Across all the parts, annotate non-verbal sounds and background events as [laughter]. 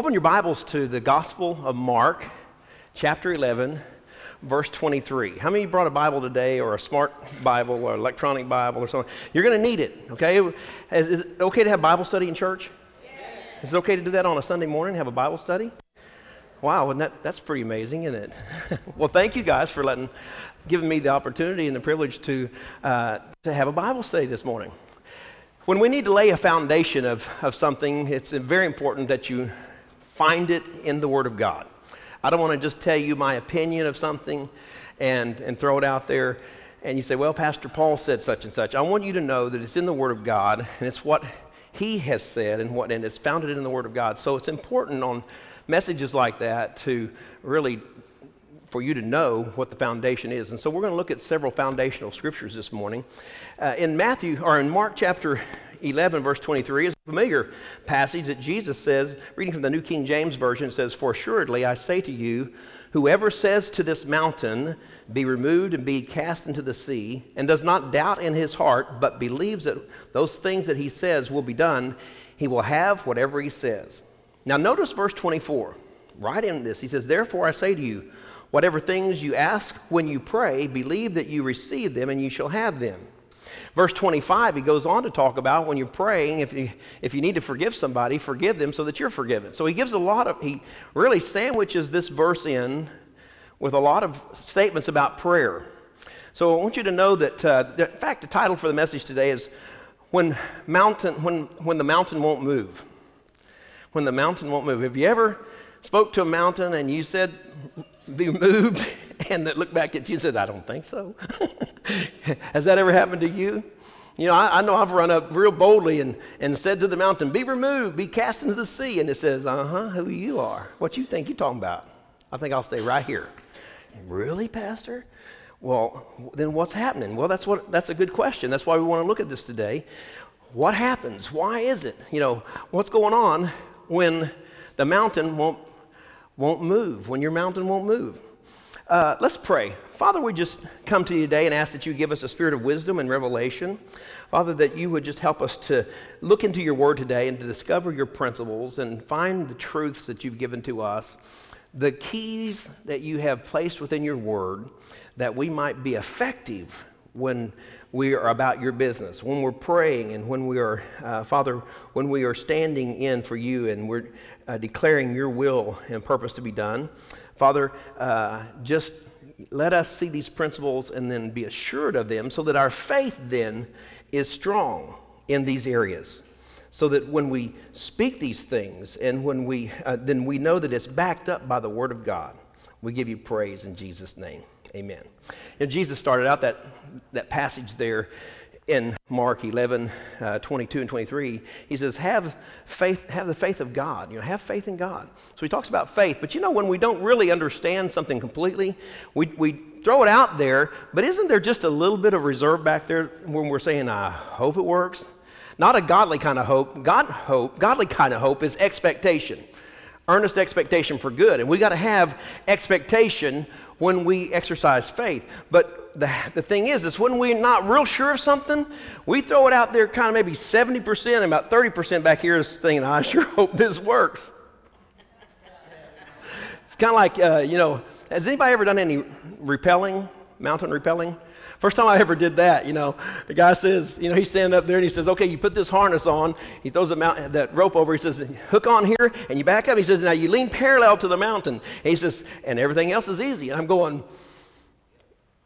Open your Bibles to the Gospel of Mark, chapter 11, verse 23. How many brought a Bible today, or a smart Bible, or electronic Bible, or something? You're going to need it, okay? Is, is, it okay to have Bible study in church? Yes. Is it okay to do that on a Sunday morning, have a Bible study? Wow, and that, that's pretty amazing, isn't it? [laughs] well, thank you guys for letting, giving me the opportunity and the privilege to, uh, to have a Bible study this morning. When we need to lay a foundation of, of something, it's very important that you find it in the Word of God. I don't want to just tell you my opinion of something and, and throw it out there. And you say, well, Pastor Paul said such and such. I want you to know that it's in the Word of God and it's what he has said and, what, and it's founded in the Word of God. So it's important on messages like that to really for you to know what the foundation is. And so we're going to look at several foundational scriptures this morning. Uh, in Matthew, or in Mark chapter 11, verse 23, is a familiar passage that Jesus says, reading from the New King James Version, says, For assuredly I say to you, whoever says to this mountain, Be removed and be cast into the sea, and does not doubt in his heart, but believes that those things that he says will be done, he will have whatever he says. Now, notice verse 24. Right in this, he says, Therefore I say to you, whatever things you ask when you pray, believe that you receive them and you shall have them. Verse 25, he goes on to talk about when you're praying, if you, if you need to forgive somebody, forgive them so that you're forgiven. So he gives a lot of, he really sandwiches this verse in with a lot of statements about prayer. So I want you to know that, uh, in fact, the title for the message today is when, mountain, when, when the Mountain Won't Move. When the Mountain Won't Move. Have you ever spoke to a mountain and you said, be moved, [laughs] and that looked back at you and said, I don't think so. [laughs] Has that ever happened to you? You know, I, I, know I've run up real boldly and, and said to the mountain, Be removed, be cast into the sea. And it says, Uh huh, who you are. What you think you're talking about? I think I'll stay right here. Really, Pastor? Well, then what's happening? Well, that's, what, that's a good question. That's why we want to look at this today. What happens? Why is it? You know, what's going on when the mountain won't, won't move, when your mountain won't move? Uh, let's pray. Father, we just come to you today and ask that you give us a spirit of wisdom and revelation. Father, that you would just help us to look into your word today and to discover your principles and find the truths that you've given to us, the keys that you have placed within your word, that we might be effective when we are about your business, when we're praying and when we are, uh, Father, when we are standing in for you and we're uh, declaring your will and purpose to be done. Father, uh, just let us see these principles and then be assured of them so that our faith then is strong in these areas. So that when we speak these things and when we, uh, then we know that it's backed up by the Word of God. We give you praise in Jesus' name. Amen. And Jesus started out that, that passage there in Mark 11, uh, 22 and 23, he says, have faith, have the faith of God. You know, have faith in God. So he talks about faith. But you know, when we don't really understand something completely, we, we throw it out there, but isn't there just a little bit of reserve back there when we're saying, I hope it works? Not a godly kind of hope. God hope, godly kind of hope is expectation. Earnest expectation for good. And we got to have expectation when we exercise faith. But the, the thing is, is when we're not real sure of something, we throw it out there kind of maybe 70% and about 30% back here is thinking, I sure [laughs] hope this works. It's kind of like, uh, you know, has anybody ever done any rappelling, mountain rappelling? First time I ever did that, you know, the guy says, you know, he's standing up there and he says, okay, you put this harness on. He throws mount, that rope over. He says, hook on here and you back up. He says, now you lean parallel to the mountain. And he says, and everything else is easy. And I'm going,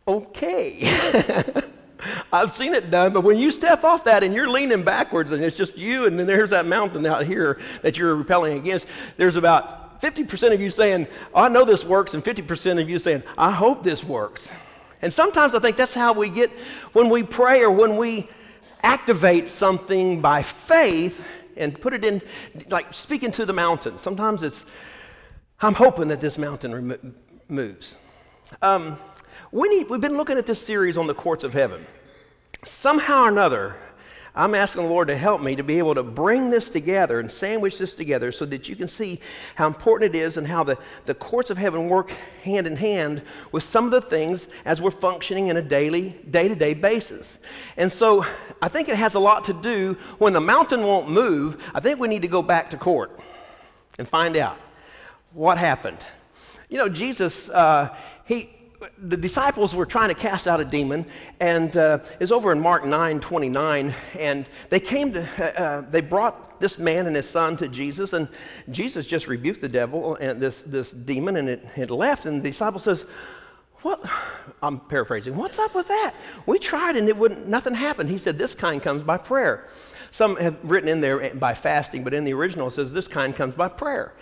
okay. [laughs] I've seen it done, but when you step off that and you're leaning backwards and it's just you, and then there's that mountain out here that you're repelling against, there's about 50% of you saying, oh, I know this works, and 50% of you saying, I hope this works. And sometimes I think that's how we get when we pray or when we activate something by faith and put it in, like speaking to the mountain. Sometimes it's, I'm hoping that this mountain moves. Um, we need, we've been looking at this series on the courts of heaven. Somehow or another, I'm asking the Lord to help me to be able to bring this together and sandwich this together so that you can see how important it is and how the, the courts of heaven work hand in hand with some of the things as we're functioning in a daily, day to day basis. And so I think it has a lot to do when the mountain won't move, I think we need to go back to court. and find out what happened. You know, Jesus, uh, he, the disciples were trying to cast out a demon, and uh, it's over in Mark 9 29. And they came to, uh, uh, they brought this man and his son to Jesus, and Jesus just rebuked the devil and this, this demon, and it, it left. And the disciple says, what? I'm paraphrasing. What's up with that? We tried and it wouldn't, nothing happened. He said, This kind comes by prayer. Some have written in there by fasting, but in the original it says, This kind comes by prayer.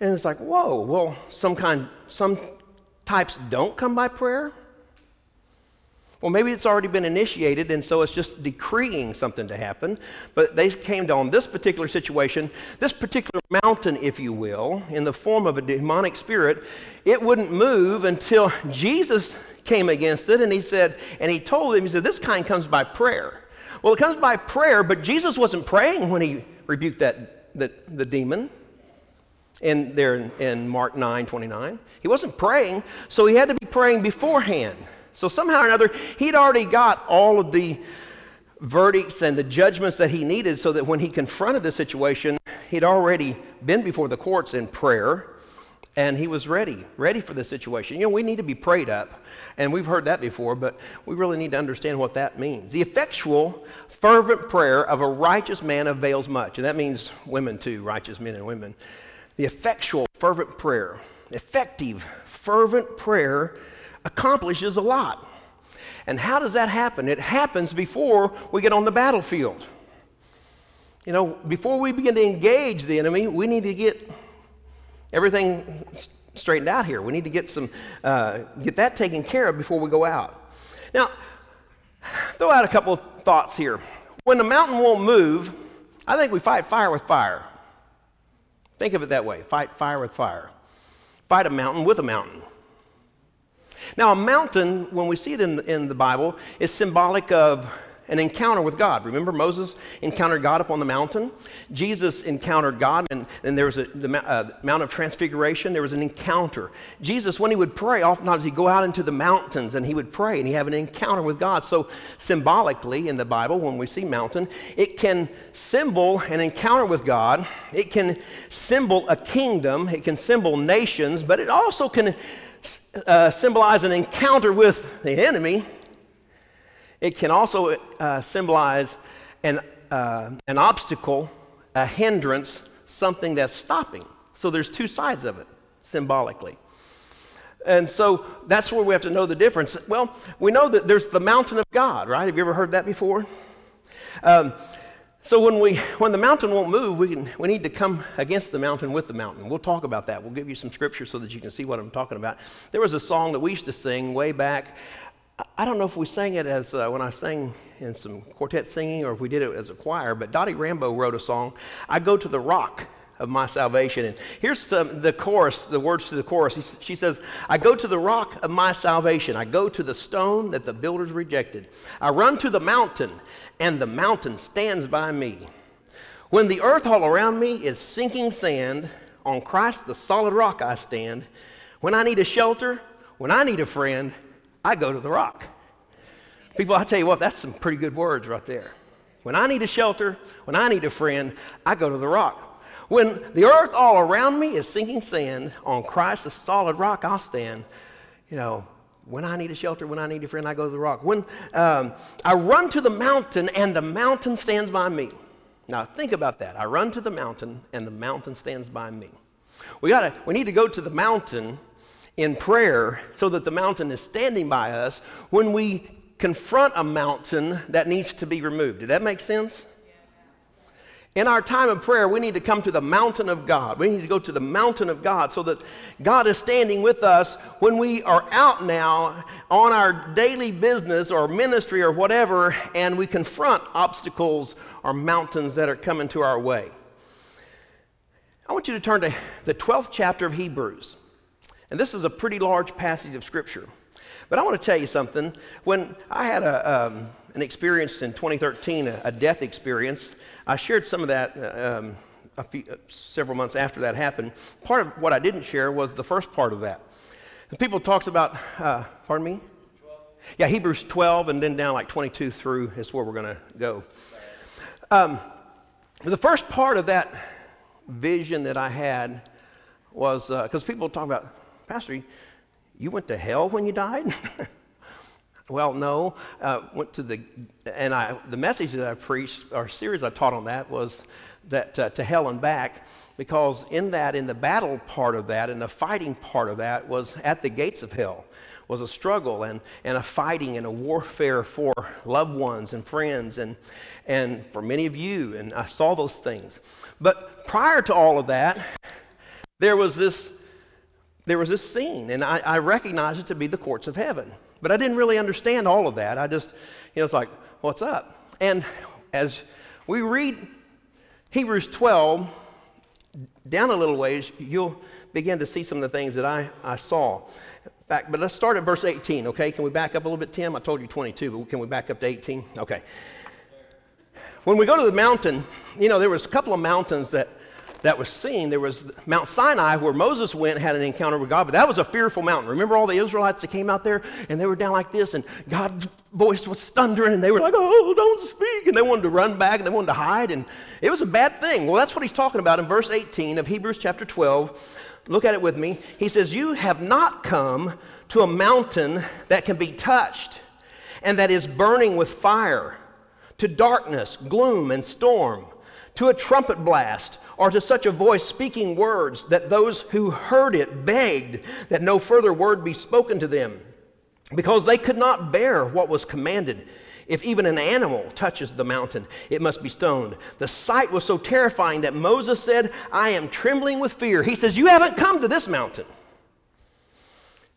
And it's like, whoa, well, some kind, some types don't come by prayer. Well, maybe it's already been initiated, and so it's just decreeing something to happen. But they came on this particular situation, this particular mountain, if you will, in the form of a demonic spirit. It wouldn't move until [laughs] Jesus came against it, and he said, and he told him, he said, This kind comes by prayer. Well, it comes by prayer, but Jesus wasn't praying when he rebuked that, that the demon in there in, in Mark 9 29. He wasn't praying, so he had to be praying beforehand. So somehow or another, he'd already got all of the verdicts and the judgments that he needed so that when he confronted the situation, he'd already been before the courts in prayer and he was ready, ready for the situation. You know, we need to be prayed up, and we've heard that before, but we really need to understand what that means. The effectual, fervent prayer of a righteous man avails much, and that means women too, righteous men and women. The effectual, fervent prayer, effective, fervent prayer accomplishes a lot. And how does that happen? It happens before we get on the battlefield. You know, before we begin to engage the enemy, we need to get everything straightened out here. We need to get some uh, get that taken care of before we go out. Now, throw out a couple of thoughts here. When the mountain won't move, I think we fight fire with fire. Think of it that way: fight fire with fire. Fight a mountain with a mountain. Now, a mountain, when we see it in, in the Bible, is symbolic of an encounter with God. Remember, Moses encountered God up on the mountain. Jesus encountered God, and, and there was a, the uh, Mount of Transfiguration. There was an encounter. Jesus, when he would pray, oftentimes he'd go out into the mountains and he would pray and he have an encounter with God. So, symbolically in the Bible, when we see mountain, it can symbol an encounter with God. It can symbol a kingdom. It can symbol nations, but it also can uh, symbolize an encounter with the enemy. It can also uh, symbolize an, uh, an obstacle, a hindrance, something that's stopping. So there's two sides of it, symbolically. And so that's where we have to know the difference. Well, we know that there's the mountain of God, right? Have you ever heard that before? Um, so when, we, when the mountain won't move, we, can, we need to come against the mountain with the mountain. We'll talk about that. We'll give you some scripture so that you can see what I'm talking about. There was a song that we used to sing way back. I don't know if we sang it as uh, when I sang in some quartet singing or if we did it as a choir, but Dottie Rambo wrote a song, I Go to the Rock of my salvation. And here's some, the chorus, the words to the chorus. she says, I go to the rock of my salvation. I go to the stone that the builders rejected. I run to the mountain, and the mountain stands by me. When the earth all around me is sinking sand, on Christ the solid rock I stand. When I need a shelter, when I need a friend, I go to the rock. People, I tell you what, that's some pretty good words right there. When I need a shelter, when I need a friend, I go to the rock. When the earth all around me is sinking sand, on Christ, solid rock, I'll stand. You know, when I need a shelter, when I need a friend, I go to the rock. When um, I run to the mountain, and the mountain stands by me. Now, think about that. I run to the mountain, and the mountain stands by me. We, gotta, we need to go to the mountain in prayer so that the mountain is standing by us when we confront a mountain that needs to be removed. Did that make sense? In our time of prayer, we need to come to the mountain of God. We need to go to the mountain of God so that God is standing with us when we are out now on our daily business or ministry or whatever, and we confront obstacles or mountains that are coming to our way. I want you to turn to the 12th chapter of Hebrews. And this is a pretty large passage of Scripture. But I want to tell you something. When I had a, um, an experience in 2013, a, a death experience, I shared some of that uh, um, a few, uh, several months after that happened. Part of what I didn't share was the first part of that. The people talks about, uh, pardon me? 12. Yeah, Hebrews 12 and then down like 22 through is where we're going to go. Um, the first part of that vision that I had was because uh, people talk about, Pastor, you went to hell when you died? [laughs] well, no. Uh, went to the, and I, the message that I preached, or series I taught on that was that uh, to hell and back, because in that, in the battle part of that, in the fighting part of that, was at the gates of hell was a struggle and, and a fighting and a warfare for loved ones and friends and, and for many of you. And I saw those things. But prior to all of that, there was this, there was this scene, and I, I recognized it to be the courts of heaven. But I didn't really understand all of that. I just, you know, it's like, what's up? And as we read Hebrews 12, down a little ways, you'll begin to see some of the things that I, I saw. Back, but let's start at verse 18, okay? Can we back up a little bit, Tim? I told you 22, but can we back up to 18? Okay. When we go to the mountain, you know, there was a couple of mountains that that was seen. There was Mount Sinai where Moses went had an encounter with God, but that was a fearful mountain. Remember all the Israelites that came out there and they were down like this, and God's voice was thundering, and they were like, Oh, don't speak. And they wanted to run back and they wanted to hide, and it was a bad thing. Well, that's what he's talking about in verse 18 of Hebrews chapter 12. Look at it with me. He says, You have not come to a mountain that can be touched and that is burning with fire, to darkness, gloom, and storm, to a trumpet blast, or to such a voice speaking words that those who heard it begged that no further word be spoken to them, because they could not bear what was commanded. If even an animal touches the mountain, it must be stoned. The sight was so terrifying that Moses said, I am trembling with fear. He says, You haven't come to this mountain.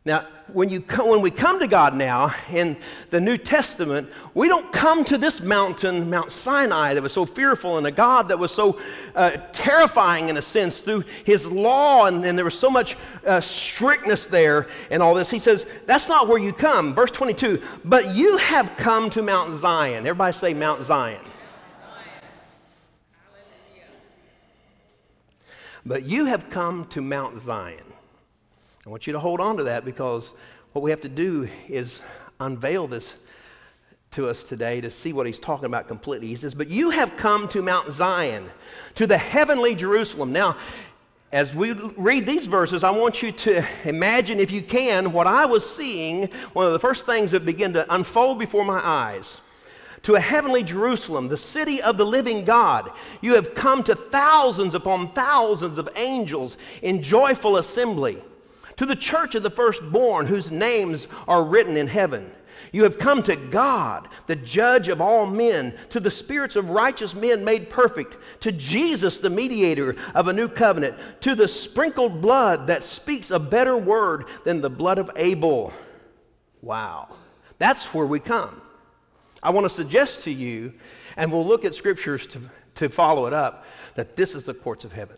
Now, when, you come, when we come to God now in the New Testament, we don't come to this mountain, Mount Sinai, that was so fearful, and a God that was so uh, terrifying in a sense through his law, and, and there was so much uh, strictness there and all this. He says, That's not where you come. Verse 22 But you have come to Mount Zion. Everybody say Mount Zion. But you have come to Mount Zion. I want you to hold on to that because what we have to do is unveil this to us today to see what he's talking about completely. He says, But you have come to Mount Zion, to the heavenly Jerusalem. Now, as we read these verses, I want you to imagine, if you can, what I was seeing, one of the first things that began to unfold before my eyes. To a heavenly Jerusalem, the city of the living God. You have come to thousands upon thousands of angels in joyful assembly to the church of the firstborn whose names are written in heaven. You have come to God, the judge of all men, to the spirits of righteous men made perfect, to Jesus, the mediator of a new covenant, to the sprinkled blood that speaks a better word than the blood of Abel. Wow. That's where we come. I want to suggest to you, and we'll look at scriptures to, to follow it up, that this is the courts of heaven.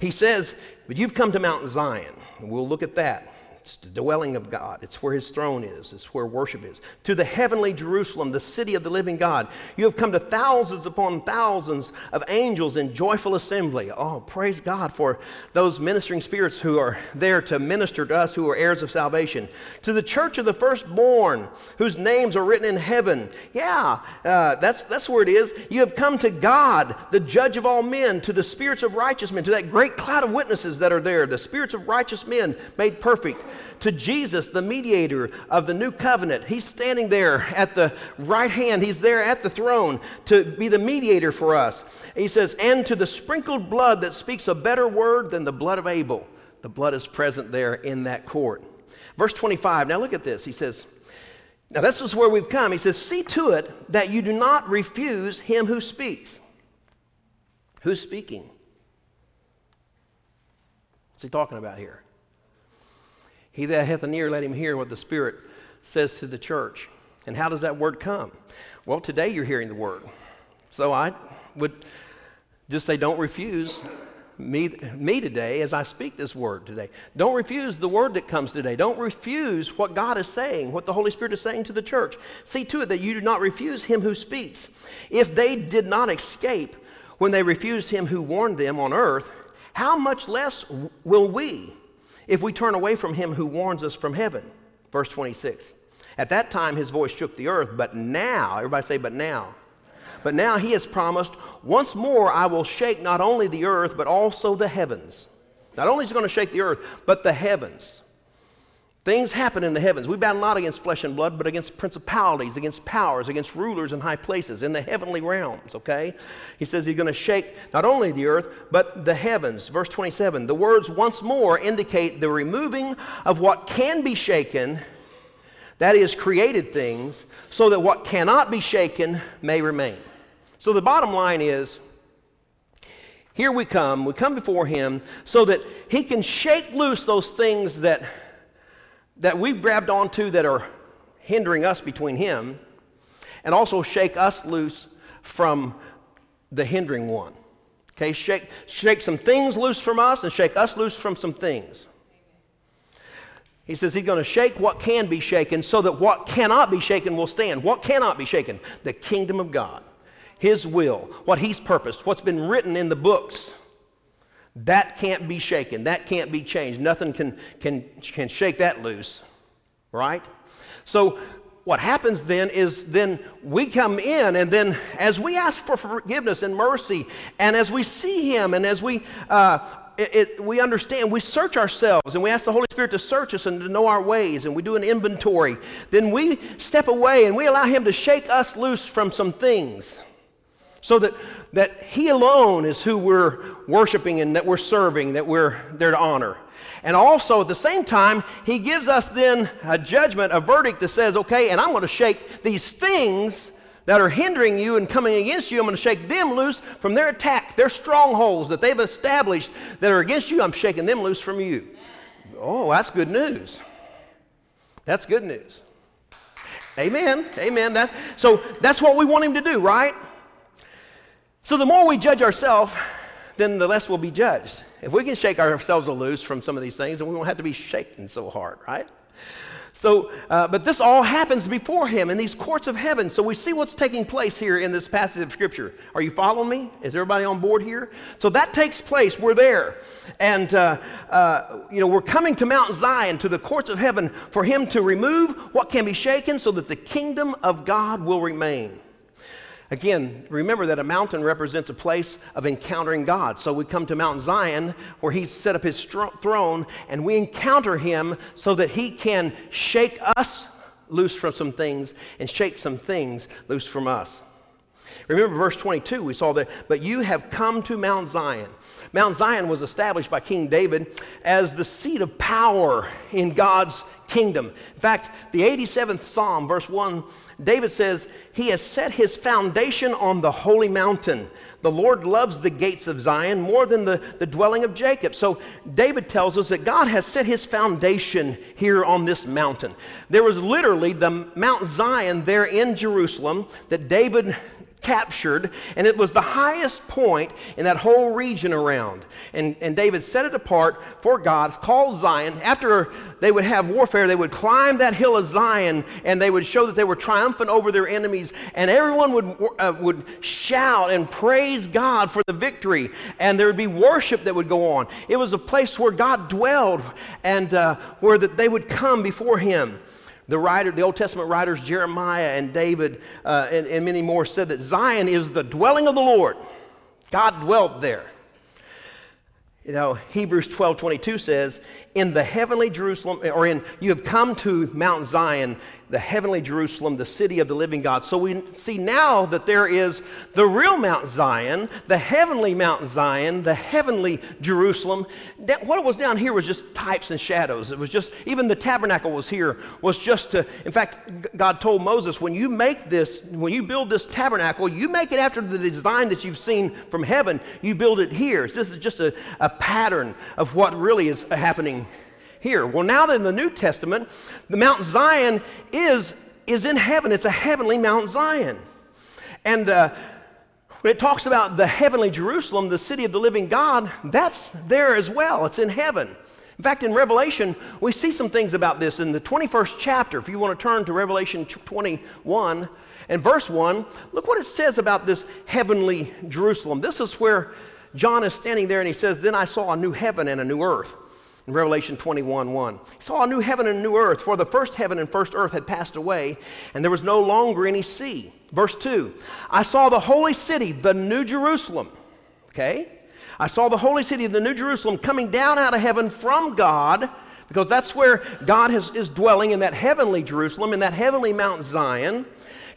He says, But you've come to Mount Zion. We'll look at that. It's the dwelling of God. It's where his throne is. It's where worship is. To the heavenly Jerusalem, the city of the living God. You have come to thousands upon thousands of angels in joyful assembly. Oh, praise God for those ministering spirits who are there to minister to us who are heirs of salvation. To the church of the firstborn, whose names are written in heaven. Yeah, uh, that's, that's where it is. You have come to God, the judge of all men, to the spirits of righteous men, to that great cloud of witnesses that are there, the spirits of righteous men made perfect to Jesus, the mediator of the new covenant. He's standing there at the right hand, he's there at the throne to be the mediator for us. He says, and to the sprinkled blood that speaks a better word than the blood of Abel. The blood is present there in that court. Verse 25, now look at this. He says, now this is where we've come. He says, see to it that you do not refuse him who speaks. Who's speaking? What's he talking about here? He that hath an ear, let him hear what the Spirit says to the church. And how does that word come? Well, today you're hearing the word. So I would just say, don't refuse me, me today as I speak this word today. Don't refuse the word that comes today. Don't refuse what God is saying, what the Holy Spirit is saying to the church. See to it that you do not refuse him who speaks. If they did not escape when they refused him who warned them on earth, how much less will we? If we turn away from him who warns us from heaven. Verse 26. At that time his voice shook the earth, but now, everybody say, but now. But now he has promised, once more I will shake not only the earth, but also the heavens. Not only is he going to shake the earth, but the heavens. Things happen in the heavens. We battle not against flesh and blood, but against principalities, against powers, against rulers in high places, in the heavenly realms, okay? He says he's going to shake not only the earth, but the heavens. Verse 27 the words once more indicate the removing of what can be shaken, that is, created things, so that what cannot be shaken may remain. So the bottom line is here we come, we come before him so that he can shake loose those things that that we've grabbed onto that are hindering us between Him, and also shake us loose from the hindering one. Okay, shake, shake some things loose from us and shake us loose from some things. He says he's going to shake what can be shaken so that what cannot be shaken will stand. What cannot be shaken? The kingdom of God, His will, what He's purposed, what's been written in the books. That can't be shaken. That can't be changed. Nothing can, can, can shake that loose, right? So, what happens then is then we come in, and then as we ask for forgiveness and mercy, and as we see Him, and as we uh, it, it, we understand, we search ourselves and we ask the Holy Spirit to search us and to know our ways, and we do an inventory. Then we step away and we allow Him to shake us loose from some things so that, that He alone is who we're worshiping and that we're serving, that we're there to honor. And also at the same time, He gives us then a judgment, a verdict that says, okay, and I'm going to shake these things that are hindering you and coming against you. I'm going to shake them loose from their attack, their strongholds that they've established that are against you. I'm shaking them loose from you. Oh, that's good news. That's good news. Amen. Amen. That, so that's what we want him to do, right? So the more we judge ourselves, then the less we'll be judged. If we can shake ourselves loose from some of these things, then we won't have to be shaken so hard, right? So, uh, but this all happens before him in these courts of heaven. So we see what's taking place here in this passage of scripture. Are you following me? Is everybody on board here? So that takes place. We're there, and uh, uh, you know we're coming to Mount Zion, to the courts of heaven, for him to remove what can be shaken, so that the kingdom of God will remain. Again, remember that a mountain represents a place of encountering God. So we come to Mount Zion where He's set up His throne and we encounter Him so that He can shake us loose from some things and shake some things loose from us. Remember verse 22, we saw that, but you have come to Mount Zion. Mount Zion was established by King David as the seat of power in God's kingdom. In fact, the 87th Psalm, verse 1, David says, He has set his foundation on the holy mountain. The Lord loves the gates of Zion more than the, the dwelling of Jacob. So David tells us that God has set his foundation here on this mountain. There was literally the Mount Zion there in Jerusalem that David captured, and it was the highest point in that whole region around. And, and David set it apart for God, called Zion. After they would have warfare, they would climb that hill of Zion and they would show that they were triumphant over their enemies, and everyone would, uh, would shout and praise God for the victory, and there would be worship that would go on. It was a place where God dwelled and uh, where that they would come before Him. The writer, the Old Testament writers Jeremiah and David uh, and, and many more said that Zion is the dwelling of the Lord. God dwelt there. You know, Hebrews 12 22 says, In the heavenly Jerusalem, or in, you have come to Mount Zion, the heavenly Jerusalem, the city of the living God. So we see now that there is the real Mount Zion, the heavenly Mount Zion, the heavenly Jerusalem. That, what was down here was just types and shadows. It was just, even the tabernacle was here, was just to, in fact, God told Moses, when you make this, when you build this tabernacle, you make it after the design that you've seen from heaven, you build it here. This is just a, a pattern of what really is happening here. Well, now that in the New Testament, the Mount Zion is, is in heaven. It's a heavenly Mount Zion. And uh, when it talks about the heavenly Jerusalem, the city of the living God, that's there as well. It's in heaven. In fact, in Revelation, we see some things about this in the 21st chapter. If you want to turn to Revelation 21 and verse 1, look what it says about this heavenly Jerusalem. This is where John is standing there and he says, Then I saw a new heaven and a new earth. In Revelation 21 1. He saw a new heaven and a new earth, for the first heaven and first earth had passed away, and there was no longer any sea. Verse 2 I saw the holy city, the New Jerusalem. Okay? I saw the holy city of the New Jerusalem coming down out of heaven from God, because that's where God has, is dwelling in that heavenly Jerusalem, in that heavenly Mount Zion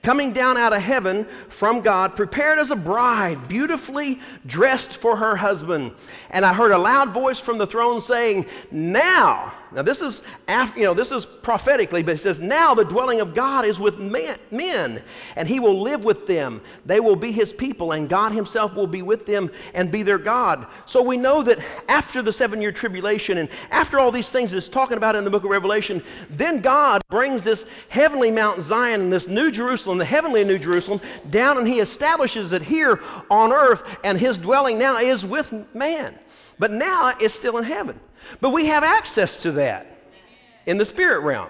coming down out of heaven from God, prepared as a bride, beautifully dressed for her husband. And I heard a loud voice from the throne saying, Now, now this is after, you know, this is prophetically, but it says, Now the dwelling of God is with men, and he will live with them. They will be his people, and God himself will be with them and be their God. So we know that after the seven year tribulation and after all these things that's talking about in the book of Revelation, then God brings this heavenly Mount Zion and this New Jerusalem, the heavenly New Jerusalem, down and he establishes it here on earth, and his dwelling now is with man. But now it's still in heaven. But we have access to that in the spirit realm.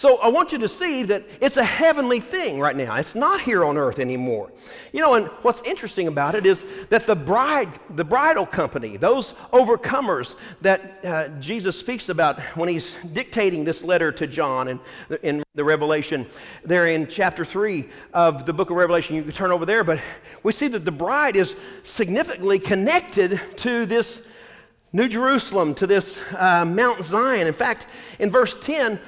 So I want you to see that it's a heavenly thing right now. It's not here on earth anymore. You know, and what's interesting about it is that the bride, the bridal company, those overcomers that uh, Jesus speaks about when he's dictating this letter to John in, in the Revelation, there in chapter 3 of the book of Revelation, you can turn over there, but we see that the bride is significantly connected to this New Jerusalem, to this uh, Mount Zion. In fact, in verse 10,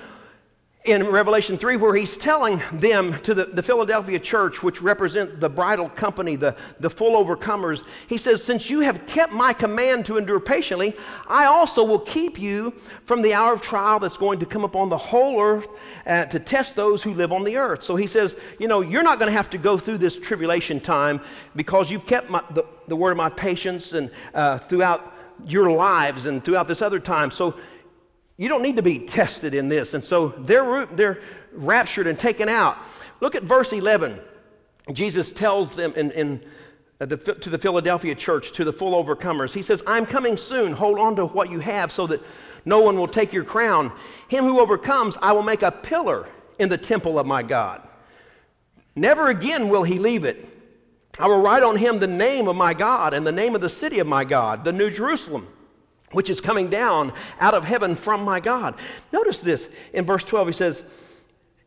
in Revelation 3, where he's telling them to the, the, Philadelphia church, which represent the bridal company, the, the full overcomers, he says, Since you have kept my command to endure patiently, I also will keep you from the hour of trial that's going to come upon the whole earth uh, to test those who live on the earth. So he says, You know, you're not going to have to go through this tribulation time because you've kept my, the, the word of my patience and uh, throughout your lives and throughout this other time. So you don't need to be tested in this. And so they're, they're raptured and taken out. Look at verse 11. Jesus tells them in, in uh, the, to the Philadelphia church, to the full overcomers, He says, I'm coming soon. Hold on to what you have so that no one will take your crown. Him who overcomes, I will make a pillar in the temple of my God. Never again will he leave it. I will write on him the name of my God and the name of the city of my God, the New Jerusalem which is coming down out of heaven from my God. Notice this in verse 12, he says,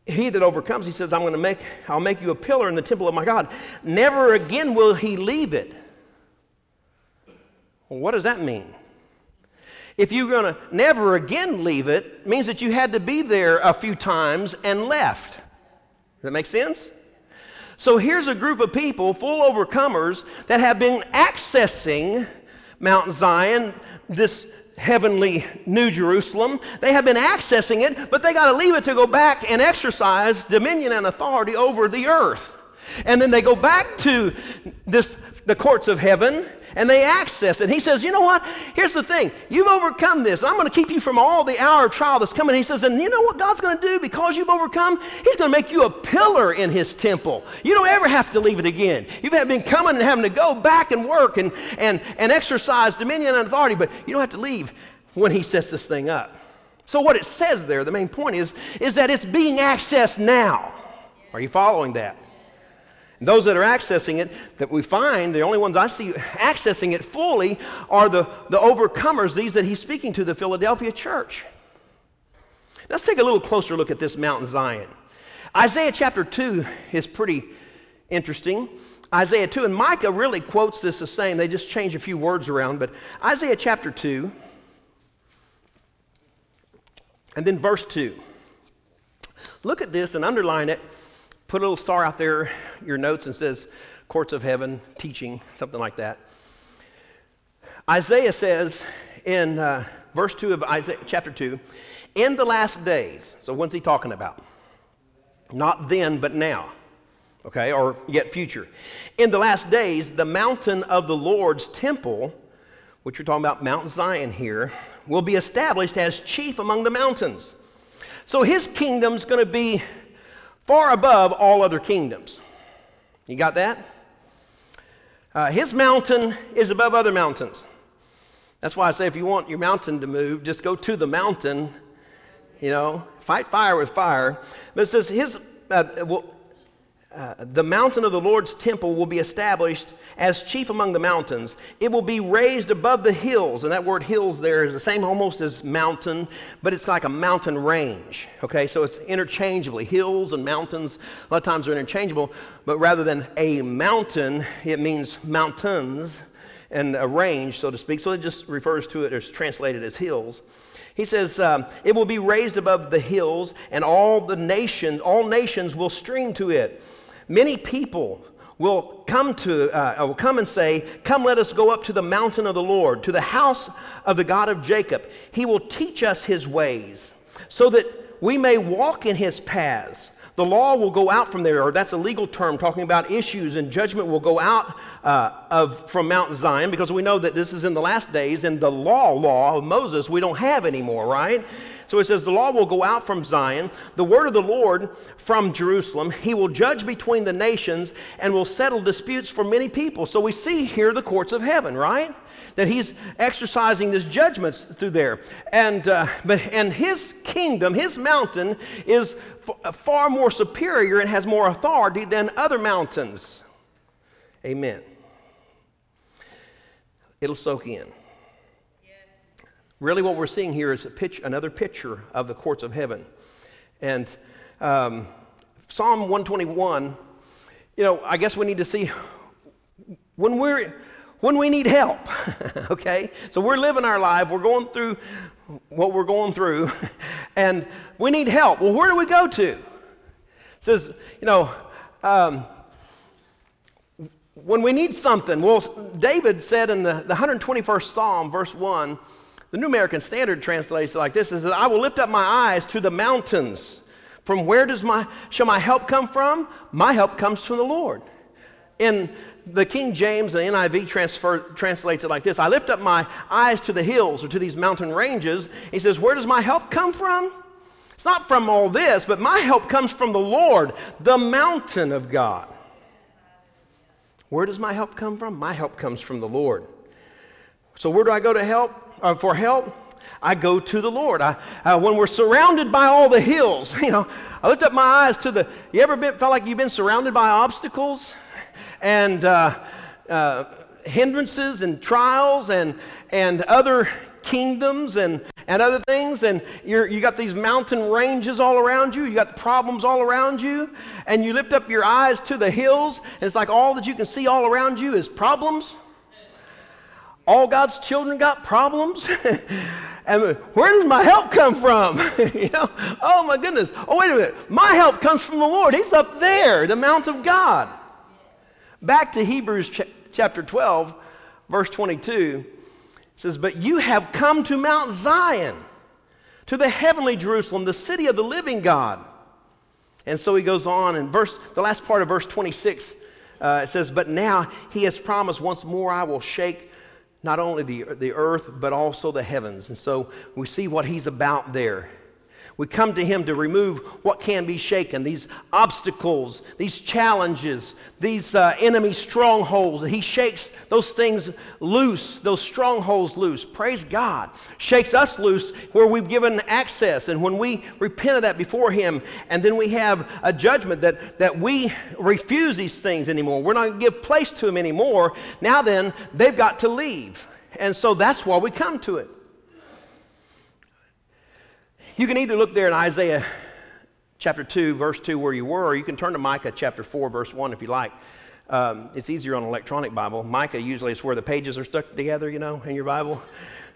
He that overcomes, he says, I'm going to make, I'll make you a pillar in the temple of my God. Never again will he leave it. Well, what does that mean? If you're going to never again leave it, means that you had to be there a few times and left. Does that make sense? So here's a group of people, full overcomers, that have been accessing Mount Zion this heavenly New Jerusalem. They have been accessing it, but they got to leave it to go back and exercise dominion and authority over the earth. And then they go back to this the courts of heaven and they access it. He says, You know what? Here's the thing. You've overcome this. I'm going to keep you from all the hour of trial that's coming. He says, And you know what God's going to do because you've overcome? He's going to make you a pillar in His temple. You don't ever have to leave it again. You've been coming and having to go back and work and, and, and exercise dominion and authority, but you don't have to leave when He sets this thing up. So, what it says there, the main point is, is that it's being accessed now. Are you following that? And those that are accessing it, that we find, the only ones I see accessing it fully are the, the overcomers, these that he's speaking to, the Philadelphia church. Let's take a little closer look at this Mount Zion. Isaiah chapter 2 is pretty interesting. Isaiah 2, and Micah really quotes this the same. They just change a few words around, but Isaiah chapter 2, and then verse 2. Look at this and underline it put a little star out there, your notes, and says, Courts of Heaven, teaching, something like that. Isaiah says in uh, verse 2 of Isaiah, chapter 2, in the last days, so when's he talking about? Not then, but now, okay, or yet future. In the last days, the mountain of the Lord's temple, which we're talking about Mount Zion here, will be established as chief among the mountains. So his kingdom's going to be far above all other kingdoms. You got that? Uh, his mountain is above other mountains. That's why I say if you want your mountain to move, just go to the mountain, you know, fight fire with fire. But it says his, uh, well, uh, the mountain of the Lord's temple will be established as chief among the mountains. It will be raised above the hills. And that word hills there is the same almost as mountain, but it's like a mountain range. Okay, so it's interchangeably. Hills and mountains, a lot of times are interchangeable, but rather than a mountain, it means mountains and a range, so to speak. So it just refers to it as translated as hills. He says, um, It will be raised above the hills, and all the nations, all nations will stream to it. Many people will come to uh, will come and say come let us go up to the mountain of the lord to the house of the god of jacob. He will teach us his ways so that we may walk in his paths. The law will go out from there or that's a legal term talking about issues and judgment will go out uh, of from mount zion because we know that this is in the last days and the law law of moses we don't have anymore right so it says, The law will go out from Zion, the word of the Lord from Jerusalem. He will judge between the nations and will settle disputes for many people. So we see here the courts of heaven, right? That he's exercising this judgments through there. And, uh, but, and his kingdom, his mountain, is f- far more superior and has more authority than other mountains. Amen. It'll soak in. Really, what we're seeing here is pitch, another picture of the courts of heaven. And um, Psalm 121, you know, I guess we need to see when we're when we need help. [laughs] okay, so we're living our life, we're going through what we're going through, [laughs] and we need help. Well, where do we go to? It says, you know. Um, when we need something, well, David said in the, the 121st Psalm, verse 1, the New American Standard translates it like this: "Is that I will lift up my eyes to the mountains. From where does my shall my help come from? My help comes from the Lord." In the King James and NIV transfer, translates it like this: "I lift up my eyes to the hills or to these mountain ranges." He says, "Where does my help come from?" It's not from all this, but my help comes from the Lord, the mountain of God. Where does my help come from? My help comes from the Lord. So, where do I go to help? uh, for help, I go to the Lord. I, uh, when we're surrounded by all the hills, [laughs] you know, I lift up my eyes to the. You ever been, felt like you've been surrounded by obstacles and uh, uh, hindrances and trials and and other kingdoms and and other things, and you're, you got these mountain ranges all around you, you got problems all around you, and you lift up your eyes to the hills, and it's like all that you can see all around you is problems all God's children got problems? [laughs] and where does my help come from? [laughs] you know, oh my goodness. Oh, wait a minute. My help comes from the Lord. He's up there, the Mount of God. Back to Hebrews ch- chapter 12, verse 22. Says, But you have come to Mount Zion, to the heavenly Jerusalem, the city of the living God. And so he goes on, and verse, the last part of verse 26, uh, it says, But now he has promised once more I will shake not only the, the earth, but also the heavens. And so we see what he's about there. We come to him to remove what can be shaken, these obstacles, these challenges, these uh, enemy strongholds. He shakes those things loose, those strongholds loose. Praise God. Shakes us loose where we've given access. And when we repent of that before him, and then we have a judgment that, that we refuse these things anymore, we're not going to give place to them anymore, now then, they've got to leave. And so that's why we come to it. You can either look there in Isaiah chapter 2, verse 2, where you were, or you can turn to Micah chapter 4, verse 1 if you like. Um, it's easier on an electronic Bible. Micah usually is where the pages are stuck together, you know, in your Bible.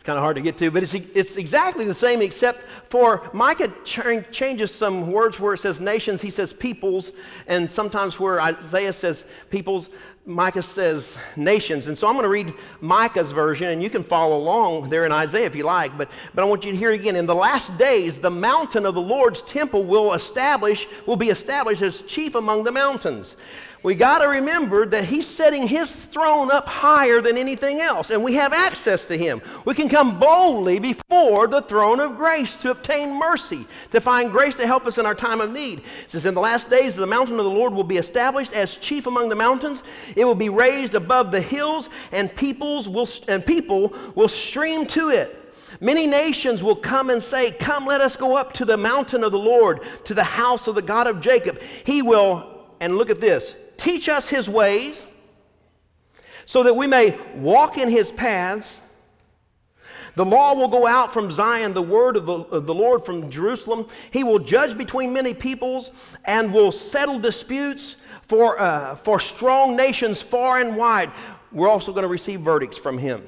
It's kind of hard to get to, but it's, it's exactly the same, except for Micah ch- changes some words where it says nations, he says peoples, and sometimes where Isaiah says peoples, Micah says nations. And so I'm going to read Micah's version, and you can follow along there in Isaiah if you like, but, but I want you to hear again. In the last days, the mountain of the Lord's temple will establish, will be established as chief among the mountains we got to remember that he's setting his throne up higher than anything else, and we have access to him. We can come boldly before the throne of grace to obtain mercy, to find grace to help us in our time of need. It says, In the last days, the mountain of the Lord will be established as chief among the mountains. It will be raised above the hills, and peoples will, and people will stream to it. Many nations will come and say, Come, let us go up to the mountain of the Lord, to the house of the God of Jacob. He will and look at this teach us his ways so that we may walk in his paths. The law will go out from Zion, the word of the, of the, Lord from Jerusalem. He will judge between many peoples and will settle disputes for, uh, for strong nations far and wide. We're also going to receive verdicts from him.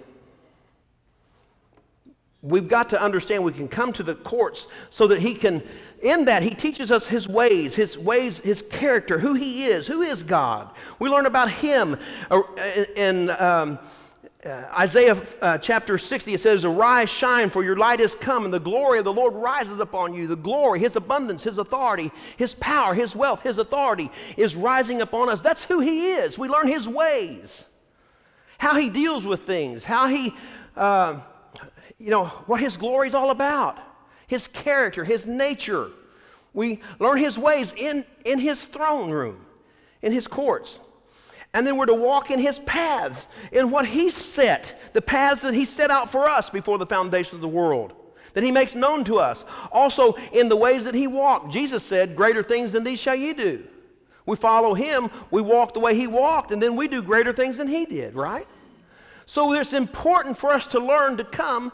We've got to understand we can come to the courts so that he can, in that, he teaches us his ways, his ways, his character, who he is, who is God. We learn about him uh, in um, uh, Isaiah uh, chapter 60. It says, Arise, shine, for your light is come, and the glory of the Lord rises upon you. The glory, his abundance, his authority, his power, his wealth, his authority is rising upon us. That's who he is. We learn his ways, how he deals with things, how he. Uh, you know, what His glory is all about, His character, His nature. We learn His ways in, in His throne room, in His courts. And then we're to walk in His paths, in what He set, the paths that He set out for us before the foundation of the world, that He makes known to us. Also, in the ways that He walked. Jesus said, Greater things than these shall ye do. We follow Him, we walk the way He walked, and then we do greater things than He did, right? So it's important for us to learn to come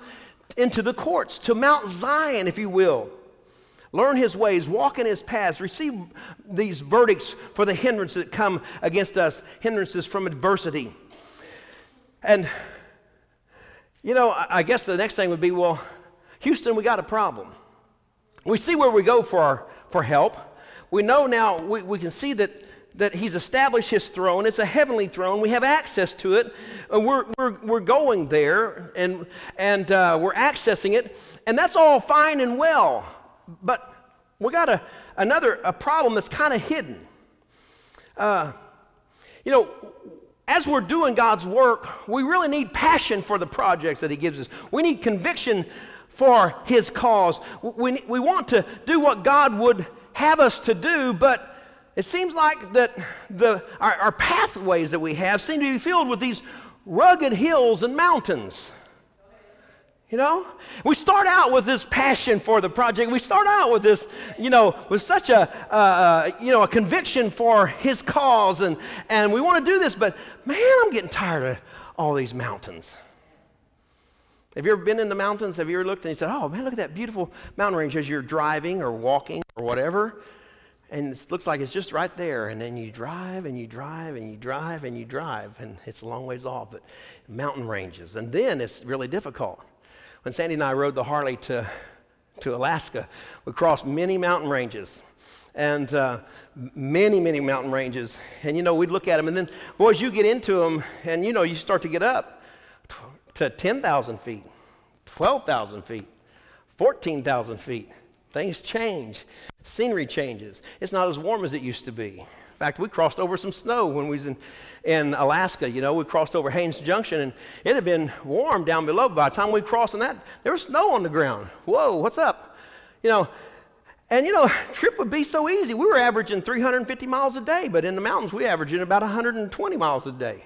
into the courts, to Mount Zion, if you will. Learn his ways, walk in his paths, receive these verdicts for the hindrances that come against us, hindrances from adversity. And, you know, I guess the next thing would be well, Houston, we got a problem. We see where we go for, our, for help. We know now, we, we can see that that he's established his throne. It's a heavenly throne. We have access to it. We're, we're, we're going there and, and uh, we're accessing it. And that's all fine and well. But we got a, another a problem that's kind of hidden. Uh, you know, as we're doing God's work, we really need passion for the projects that He gives us. We need conviction for His cause. We, we want to do what God would have us to do, but it seems like that the, our, our pathways that we have seem to be filled with these rugged hills and mountains. You know, we start out with this passion for the project. We start out with this, you know, with such a, uh, you know, a conviction for His cause, and and we want to do this. But man, I'm getting tired of all these mountains. Have you ever been in the mountains? Have you ever looked and you said, "Oh man, look at that beautiful mountain range" as you're driving or walking or whatever? And it looks like it's just right there. And then you drive and you drive and you drive and you drive, and it's a long ways off, but mountain ranges. And then it's really difficult. When Sandy and I rode the Harley to, to Alaska, we crossed many mountain ranges and uh, many, many mountain ranges. And you know, we'd look at them, and then, boys, you get into them, and you know, you start to get up to 10,000 feet, 12,000 feet, 14,000 feet. Things change. Scenery changes. It's not as warm as it used to be. In fact, we crossed over some snow when we was in, in Alaska. You know, we crossed over Haines Junction, and it had been warm down below. By the time we crossed on that, there was snow on the ground. Whoa, what's up? You know, and you know, [laughs] trip would be so easy. We were averaging 350 miles a day, but in the mountains we averaging about 120 miles a day.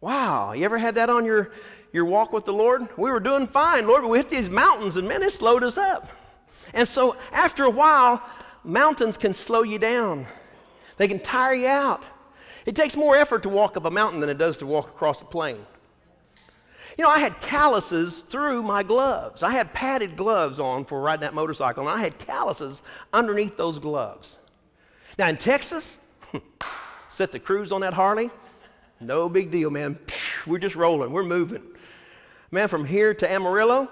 Wow, you ever had that on your your walk with the Lord? We were doing fine, Lord, but we hit these mountains, and man, it slowed us up. And so after a while, mountains can slow you down, they can tire you out. It takes more effort to walk up a mountain than it does to walk across a plain. You know, I had calluses through my gloves. I had padded gloves on for riding that motorcycle, and I had calluses underneath those gloves. Now, in Texas, [laughs] set the cruise on that Harley, no big deal, man. We're just rolling, we're moving. Man, from here to Amarillo,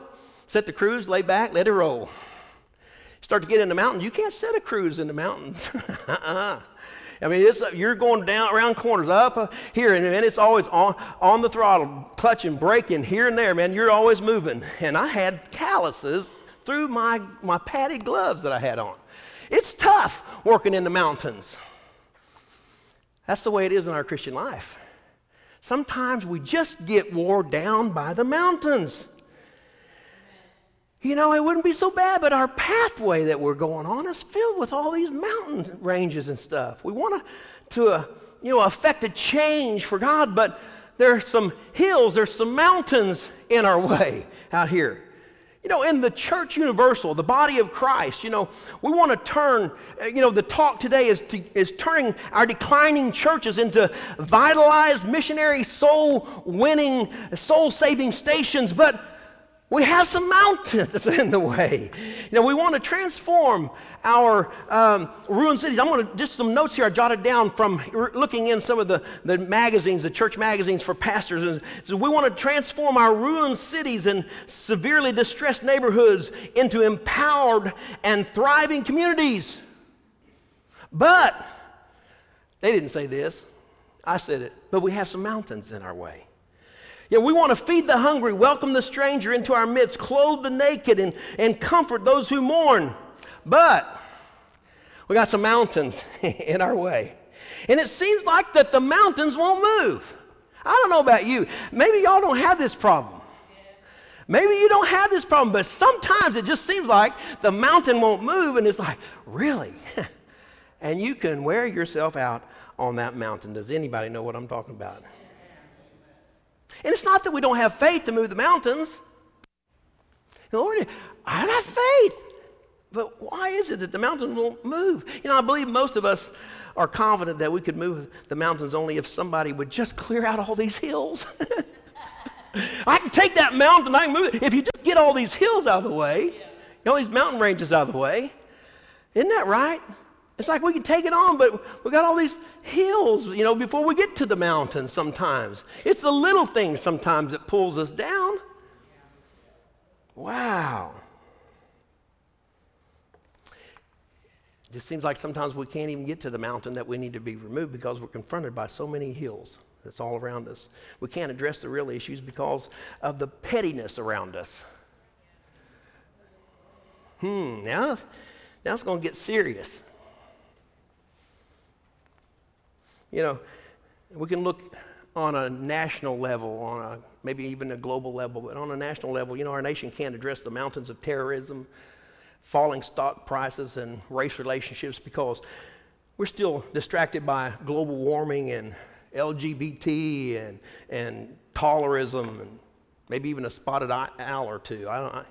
set the cruise, lay back, let it roll start to get in the mountains, you can't set a cruise in the mountains. [laughs] uh-uh. I mean, you're going down around corners, up uh, here, and, and it's always on, on the throttle, clutching, braking here and there, man. You're always moving. And I had calluses through my, my padded gloves that I had on. It's tough working in the mountains. That's the way it is in our Christian life. Sometimes we just get wore down by the mountains you know, it wouldn't be so bad, but our pathway that we're going on is filled with all these mountain ranges and stuff. We want to, to uh, you know, affect a change for God, but there's some hills, there's some mountains in our way out here. You know, in the church universal, the body of Christ, you know, we want to turn, uh, you know, the talk today is, to, is turning our declining churches into vitalized, missionary, soul winning, soul saving stations. But we have some mountains [laughs] in the way. You know, we want to transform our um, ruined cities. I'm going to just some notes here I jotted down from looking in some of the, the magazines, the church magazines for pastors. And so we want to transform our ruined cities and severely distressed neighborhoods into empowered and thriving communities. But they didn't say this. I said it. But we have some mountains in our way. Yeah, we want to feed the hungry, welcome the stranger into our midst, clothe the naked, and, and comfort those who mourn. But we got some mountains [laughs] in our way. And it seems like that the mountains won't move. I don't know about you. Maybe y'all don't have this problem. Maybe you don't have this problem, but sometimes it just seems like the mountain won't move, and it's like, really? [laughs] and you can wear yourself out on that mountain. Does anybody know what I'm talking about? And it's not that we don't have faith to move the mountains. Lord, I have faith. But why is it that the mountains won't move? You know, I believe most of us are confident that we could move the mountains only if somebody would just clear out all these hills. [laughs] I can take that mountain, I can move it. If you just get all these hills out of the way, you know, these mountain ranges out of the way. Isn't that right? It's like we can take it on, but we got all these hills, you know, before we get to the mountain sometimes. It's the little things sometimes that pulls us down. Wow. It just seems like sometimes we can't even get to the mountain that we need to be removed because we're confronted by so many hills that's all around us. We can't address the real issues because of the pettiness around us. Hmm, now, now it's going to get serious. You know, we can look on a national level, on a maybe even a global level, but on a national level, you know, our nation can't address the mountains of terrorism, falling stock prices, and race relationships because we're still distracted by global warming and LGBT and, and tolerism and maybe even a spotted owl or two. I don't, I,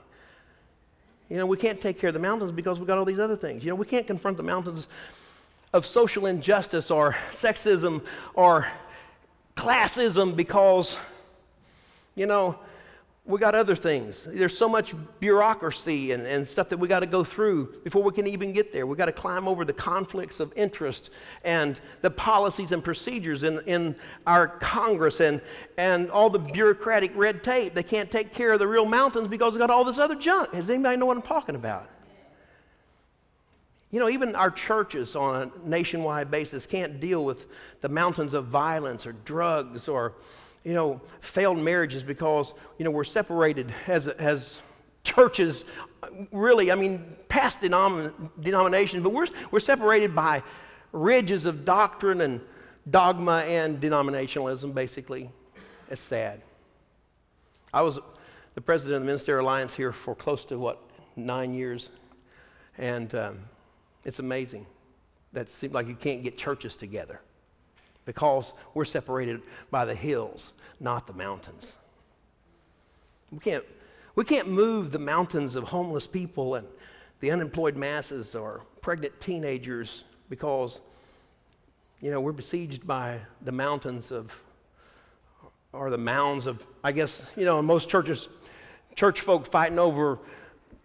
you know, we can't take care of the mountains because we've got all these other things. You know, we can't confront the mountains of social injustice or sexism or classism because, you know, we got other things. There's so much bureaucracy and, and stuff that we got to go through before we can even get there. We got to climb over the conflicts of interest and the policies and procedures in, in our Congress and, and all the bureaucratic red tape. They can't take care of the real mountains because they got all this other junk. Does anybody know what I'm talking about? You know, even our churches on a nationwide basis can't deal with the mountains of violence or drugs or, you know, failed marriages because, you know, we're separated as, as churches, really, I mean, past denom- denominations, but we're, we're separated by ridges of doctrine and dogma and denominationalism, basically. It's sad. I was the president of the Ministerial Alliance here for close to, what, nine years. And, um, it's amazing that seems like you can't get churches together because we're separated by the hills, not the mountains. We can't, we can't move the mountains of homeless people and the unemployed masses or pregnant teenagers because, you know, we're besieged by the mountains of, or the mounds of, I guess, you know, in most churches, church folk fighting over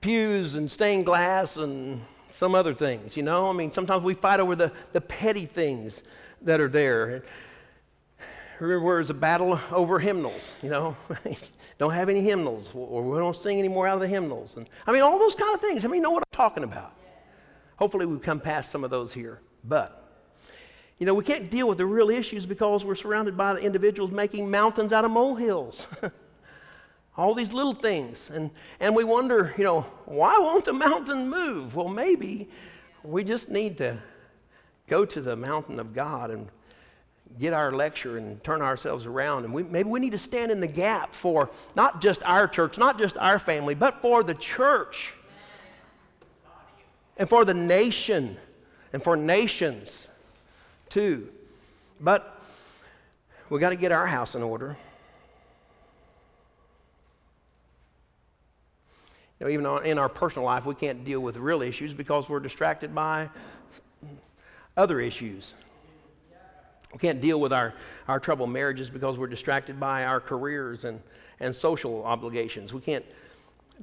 pews and stained glass and some other things, you know? I mean, sometimes we fight over the, the petty things that are there. Remember, there's a battle over hymnals, you know? [laughs] don't have any hymnals, or we don't sing any more out of the hymnals. And I mean, all those kind of things. I mean, you know what I'm talking about. Hopefully, we've come past some of those here. But, you know, we can't deal with the real issues because we're surrounded by the individuals making mountains out of molehills. [laughs] all these little things. And, and we wonder, you know, why won't the mountain move? Well, maybe we just need to go to the mountain of God and get our lecture and turn ourselves around. And we, maybe we need to stand in the gap for not just our church, not just our family, but for the church and for the nation and for nations too. But we got to get our house in order. You know, even in our personal life, we can't deal with real issues because we're distracted by other issues. We can't deal with our, our troubled marriages because we're distracted by our careers and, and social obligations. We can't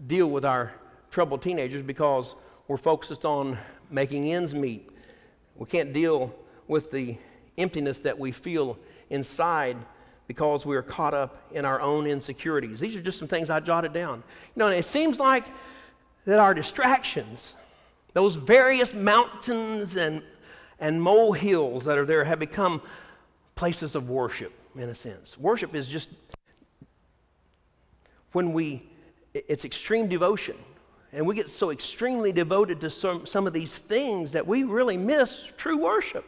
deal with our troubled teenagers because we're focused on making ends meet. We can't deal with the emptiness that we feel inside because we are caught up in our own insecurities. These are just some things I jotted down. You know, and it seems like that our distractions, those various mountains and, and molehills that are there, have become places of worship, in a sense. Worship is just when we, it's extreme devotion. And we get so extremely devoted to some, some of these things that we really miss true worship.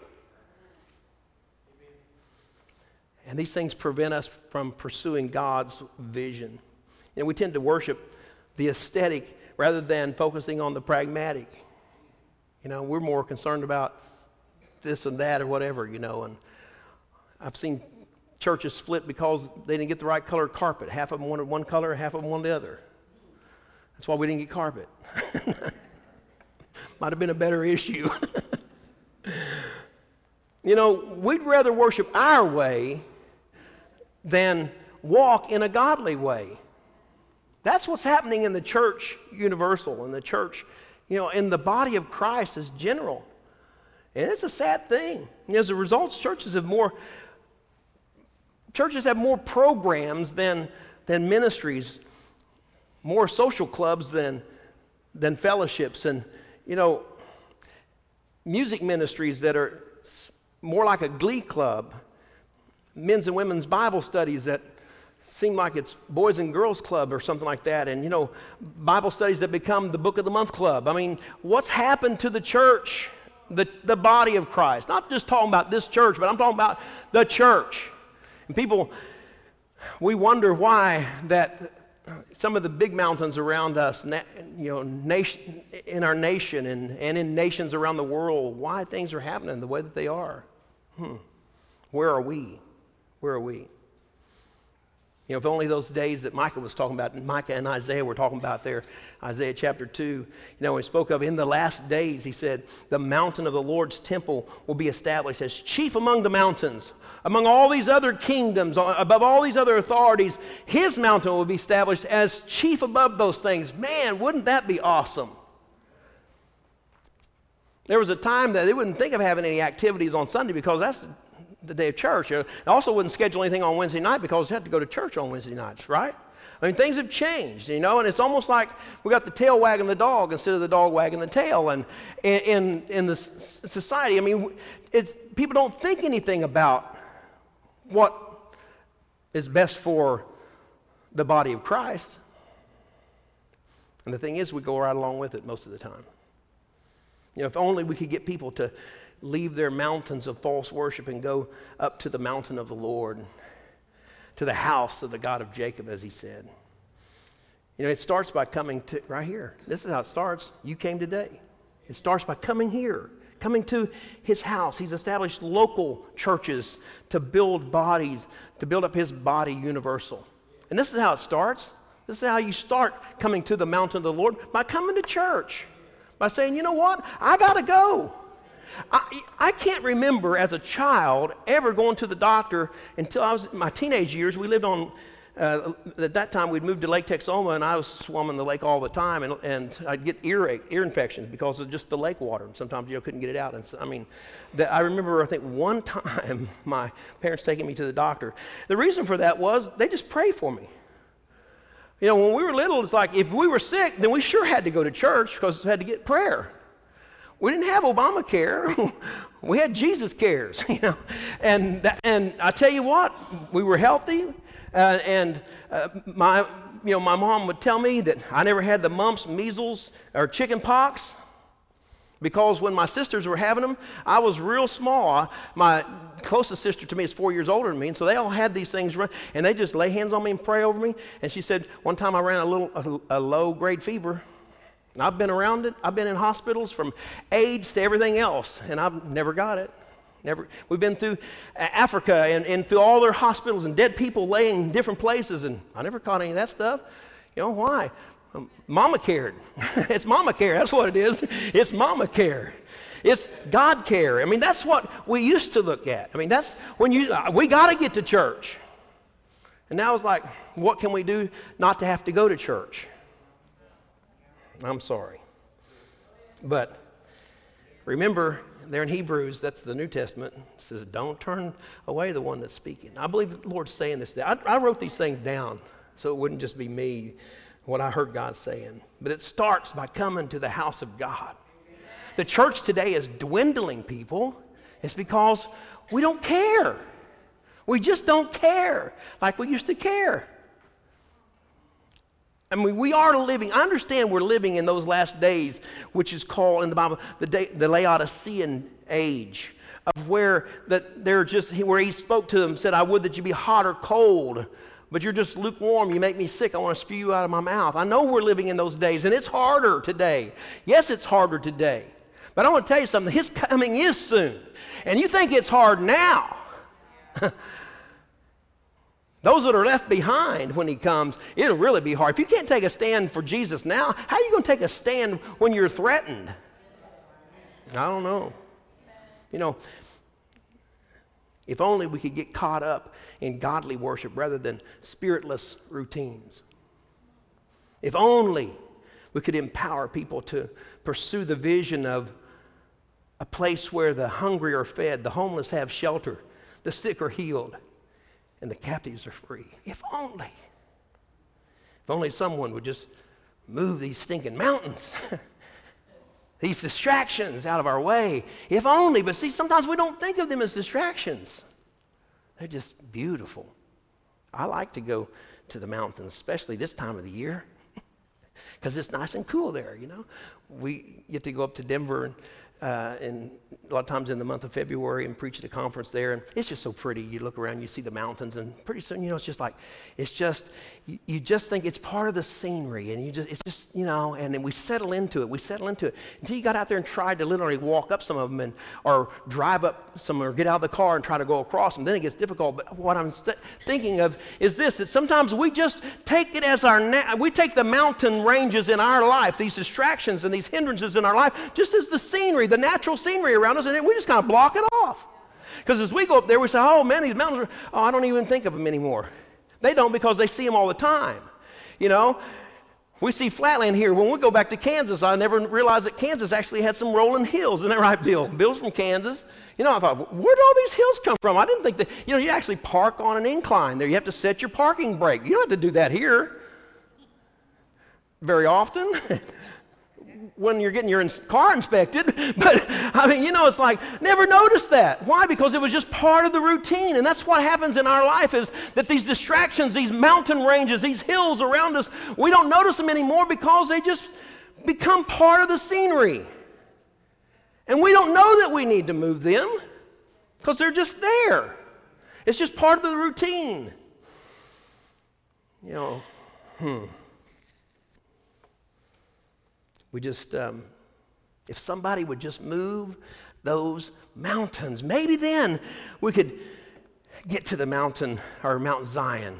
And these things prevent us from pursuing God's vision. And we tend to worship the aesthetic rather than focusing on the pragmatic. You know, we're more concerned about this and that or whatever, you know. And I've seen churches split because they didn't get the right color carpet. Half of them wanted one color, half of them wanted the other. That's why we didn't get carpet. [laughs] Might have been a better issue. [laughs] you know, we'd rather worship our way than walk in a godly way. That's what's happening in the church universal, in the church, you know, in the body of Christ as general. And it's a sad thing. As a result, churches have more churches have more programs than, than ministries, more social clubs than, than fellowships, and you know, music ministries that are more like a glee club men's and women's Bible studies that seem like it's Boys and Girls Club or something like that, and you know, Bible studies that become the Book of the Month Club. I mean, what's happened to the church, the, the body of Christ? Not just talking about this church, but I'm talking about the church. And people, we wonder why that some of the big mountains around us, you know, nation, in our nation and, and in nations around the world, why things are happening the way that they are. Hmm. Where are we? Where are we? You know, if only those days that Micah was talking about, Micah and Isaiah were talking about there, Isaiah chapter 2, you know, he spoke of in the last days, he said, the mountain of the Lord's temple will be established as chief among the mountains. Among all these other kingdoms, above all these other authorities, his mountain will be established as chief above those things. Man, wouldn't that be awesome? There was a time that they wouldn't think of having any activities on Sunday because that's the day of church. I also wouldn't schedule anything on Wednesday night because I had to go to church on Wednesday nights, right? I mean, things have changed, you know, and it's almost like we got the tail wagging the dog instead of the dog wagging the tail. And in, in the society, I mean, it's, people don't think anything about what is best for the body of Christ. And the thing is, we go right along with it most of the time. You know, if only we could get people to leave their mountains of false worship and go up to the mountain of the Lord, to the house of the God of Jacob, as he said. You know, it starts by coming to right here. This is how it starts. You came today. It starts by coming here, coming to his house. He's established local churches to build bodies, to build up his body universal. And this is how it starts. This is how you start coming to the mountain of the Lord by coming to church, by saying, you know what? I got to go. I, I can't remember as a child ever going to the doctor until I was in my teenage years. We lived on, uh, at that time, we'd moved to Lake Texoma, and I was swimming the lake all the time, and, and I'd get ear, ear infections because of just the lake water. And sometimes you know, couldn't get it out. And so, I mean, I remember, I think, one [laughs] time my parents taking me to the doctor. The reason for that was they just pray for me. You know, when we were little, it's like if we were sick, then we sure had to go to church because we had to get prayer. We didn't have Obamacare. [laughs] we had Jesus cares, [laughs] you know. And, and I tell you what, we were healthy. Uh, and uh, my, you know, my mom would tell me that I never had the mumps, measles, or chicken pox because when my sisters were having them, I was real small. My closest sister to me is four years older than me, and so they all had these things, run, and they just lay hands on me and pray over me. And she said one time I ran a little a, a low grade fever, and I've been around it. I've been in hospitals from AIDS to everything else, and I've never got it. Never. We've been through Africa and, and through all their hospitals and dead people laying in different places, and I never caught any of that stuff. You know why? Um, mama cared. [laughs] it's mama care. That's what it is. It's mama care. It's God care. I mean, that's what we used to look at. I mean, that's when you, uh, we got to get to church. And now it's like, what can we do not to have to go to church? I'm sorry. But remember, there in Hebrews, that's the New Testament, says, don't turn away the one that's speaking. I believe the Lord's saying this. I, I wrote these things down so it wouldn't just be me, what I heard God saying. But it starts by coming to the house of God. The church today is dwindling people. It's because we don't care. We just don't care like we used to care. I mean, we are living, I understand we're living in those last days, which is called in the Bible the, day, the Laodicean age, of where that they're just, where he spoke to them, said, I would that you be hot or cold, but you're just lukewarm. You make me sick. I want to spew you out of my mouth. I know we're living in those days, and it's harder today. Yes, it's harder today. But I want to tell you something. His coming is soon. And you think it's hard now. [laughs] Those that are left behind when he comes, it'll really be hard. If you can't take a stand for Jesus now, how are you going to take a stand when you're threatened? I don't know. You know, if only we could get caught up in godly worship rather than spiritless routines. If only we could empower people to pursue the vision of a place where the hungry are fed, the homeless have shelter, the sick are healed and the captives are free. If only. If only someone would just move these stinking mountains, [laughs] these distractions out of our way. If only. But see, sometimes we don't think of them as distractions, they're just beautiful. I like to go to the mountains, especially this time of the year, [laughs] because it's nice and cool there, you know. We get to go up to Denver and uh, and a lot of times in the month of February and preach at a conference there. And it's just so pretty. You look around, you see the mountains, and pretty soon, you know, it's just like, it's just, you, just think it's part of the scenery. And you just, it's just, you know, and then we settle into it. We settle into it until you got out there and tried to literally walk up some of them and, or drive up some or get out of the car and try to go across them. Then it gets difficult. But what I'm st- thinking of is this that sometimes we just take it as our, na- we take the mountain ranges in our life, these distractions and these hindrances in our life, just as the scenery the natural scenery around us, and we just kind of block it off. Because as we go up there, we say, oh man, these mountains are, oh, I don't even think of them anymore. They don't because they see them all the time. You know, we see flatland here. When we go back to Kansas, I never realized that Kansas actually had some rolling hills. Isn't that right, Bill? Bill's from Kansas. You know, I thought, where did all these hills come from? I didn't think that, you know, you actually park on an incline there. You have to set your parking brake. You don't have to do that here very often. [laughs] when you're getting your car inspected. [laughs] But I mean, you know, it's like never noticed that. Why? Because it was just part of the routine. And that's what happens in our life is that these distractions, these mountain ranges, these hills around us, we don't notice them anymore because they just become part of the scenery. And we don't know that we need to move them because they're just there. It's just part of the routine. You know, hmm. We just, um, if somebody would just move those mountains, maybe then we could get to the mountain or Mount Zion,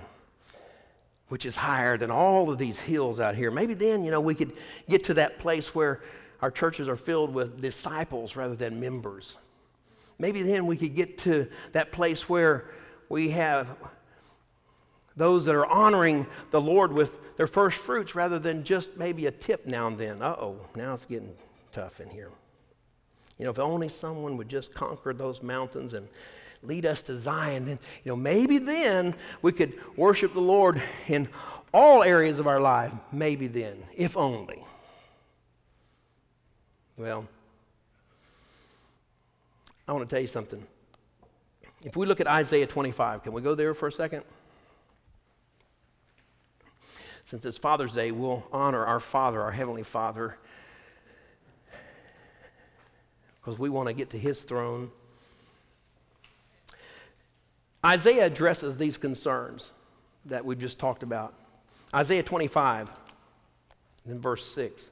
which is higher than all of these hills out here. Maybe then, you know, we could get to that place where our churches are filled with disciples rather than members. Maybe then we could get to that place where we have those that are honoring the Lord with their first fruits rather than just maybe a tip now and then. Uh oh, now it's getting tough in here. You know, if only someone would just conquer those mountains and lead us to Zion, then, you know, maybe then we could worship the Lord in all areas of our life. Maybe then, if only. Well, I want to tell you something. If we look at Isaiah 25, can we go there for a second? Since it's Father's Day, we'll honor our Father, our Heavenly Father, because we want to get to His throne. Isaiah addresses these concerns that we've just talked about. Isaiah 25, in verse 6.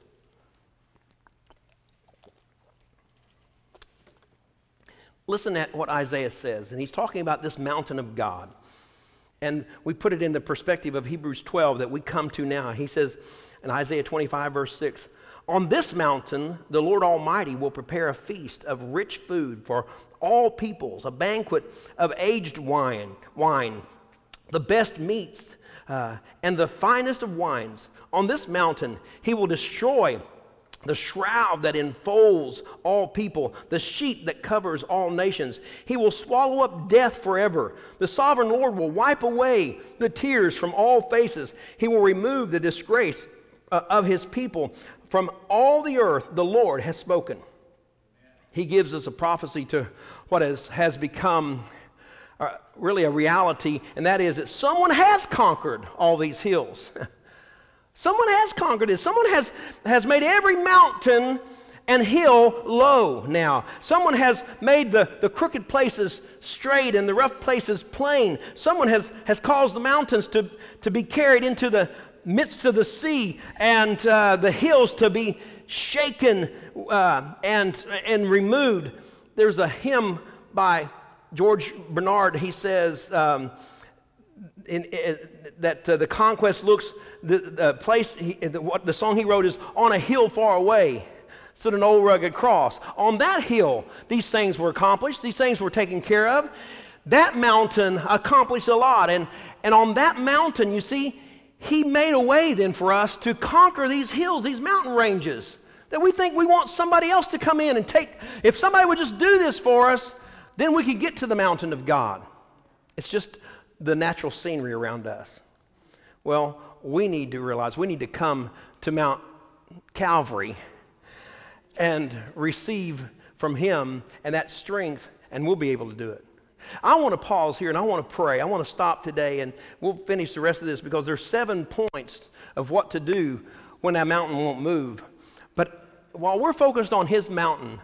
Listen at what Isaiah says, and he's talking about this mountain of God. And we put it in the perspective of Hebrews 12 that we come to now. He says, in Isaiah 25, verse 6. On this mountain, the Lord Almighty will prepare a feast of rich food for all peoples, a banquet of aged wine, wine, the best meats, uh, and the finest of wines. On this mountain, he will destroy the shroud that enfolds all people, the sheet that covers all nations. He will swallow up death forever. The sovereign Lord will wipe away the tears from all faces. He will remove the disgrace uh, of his people from all the earth. The Lord has spoken. He gives us a prophecy to what has, has become uh, really a reality, and that is that someone has conquered all these hills. [laughs] Someone has conquered it. Someone has, has made every mountain and hill low now. Someone has made the, the crooked places straight and the rough places plain. Someone has, has caused the mountains to, to be carried into the midst of the sea and uh, the hills to be shaken uh, and, and removed. There's a hymn by George Bennard. He says um, in, in, that uh, the conquest looks the, the place, he, the, what, the song he wrote is On a Hill Far Away stood an old rugged cross. On that hill, these things were accomplished, these things were taken care of. That mountain accomplished a lot. And, and on that mountain, you see, he made a way then for us to conquer these hills, these mountain ranges that we think we want somebody else to come in and take. If somebody would just do this for us, then we could get to the mountain of God. It's just the natural scenery around us. Well, we need to realize we need to come to Mount Calvary and receive from Him and that strength, and we'll be able to do it. I want to pause here and I want to pray. I want to stop today and we'll finish the rest of this because there's seven points of what to do when that mountain won't move. But while we're focused on His mountain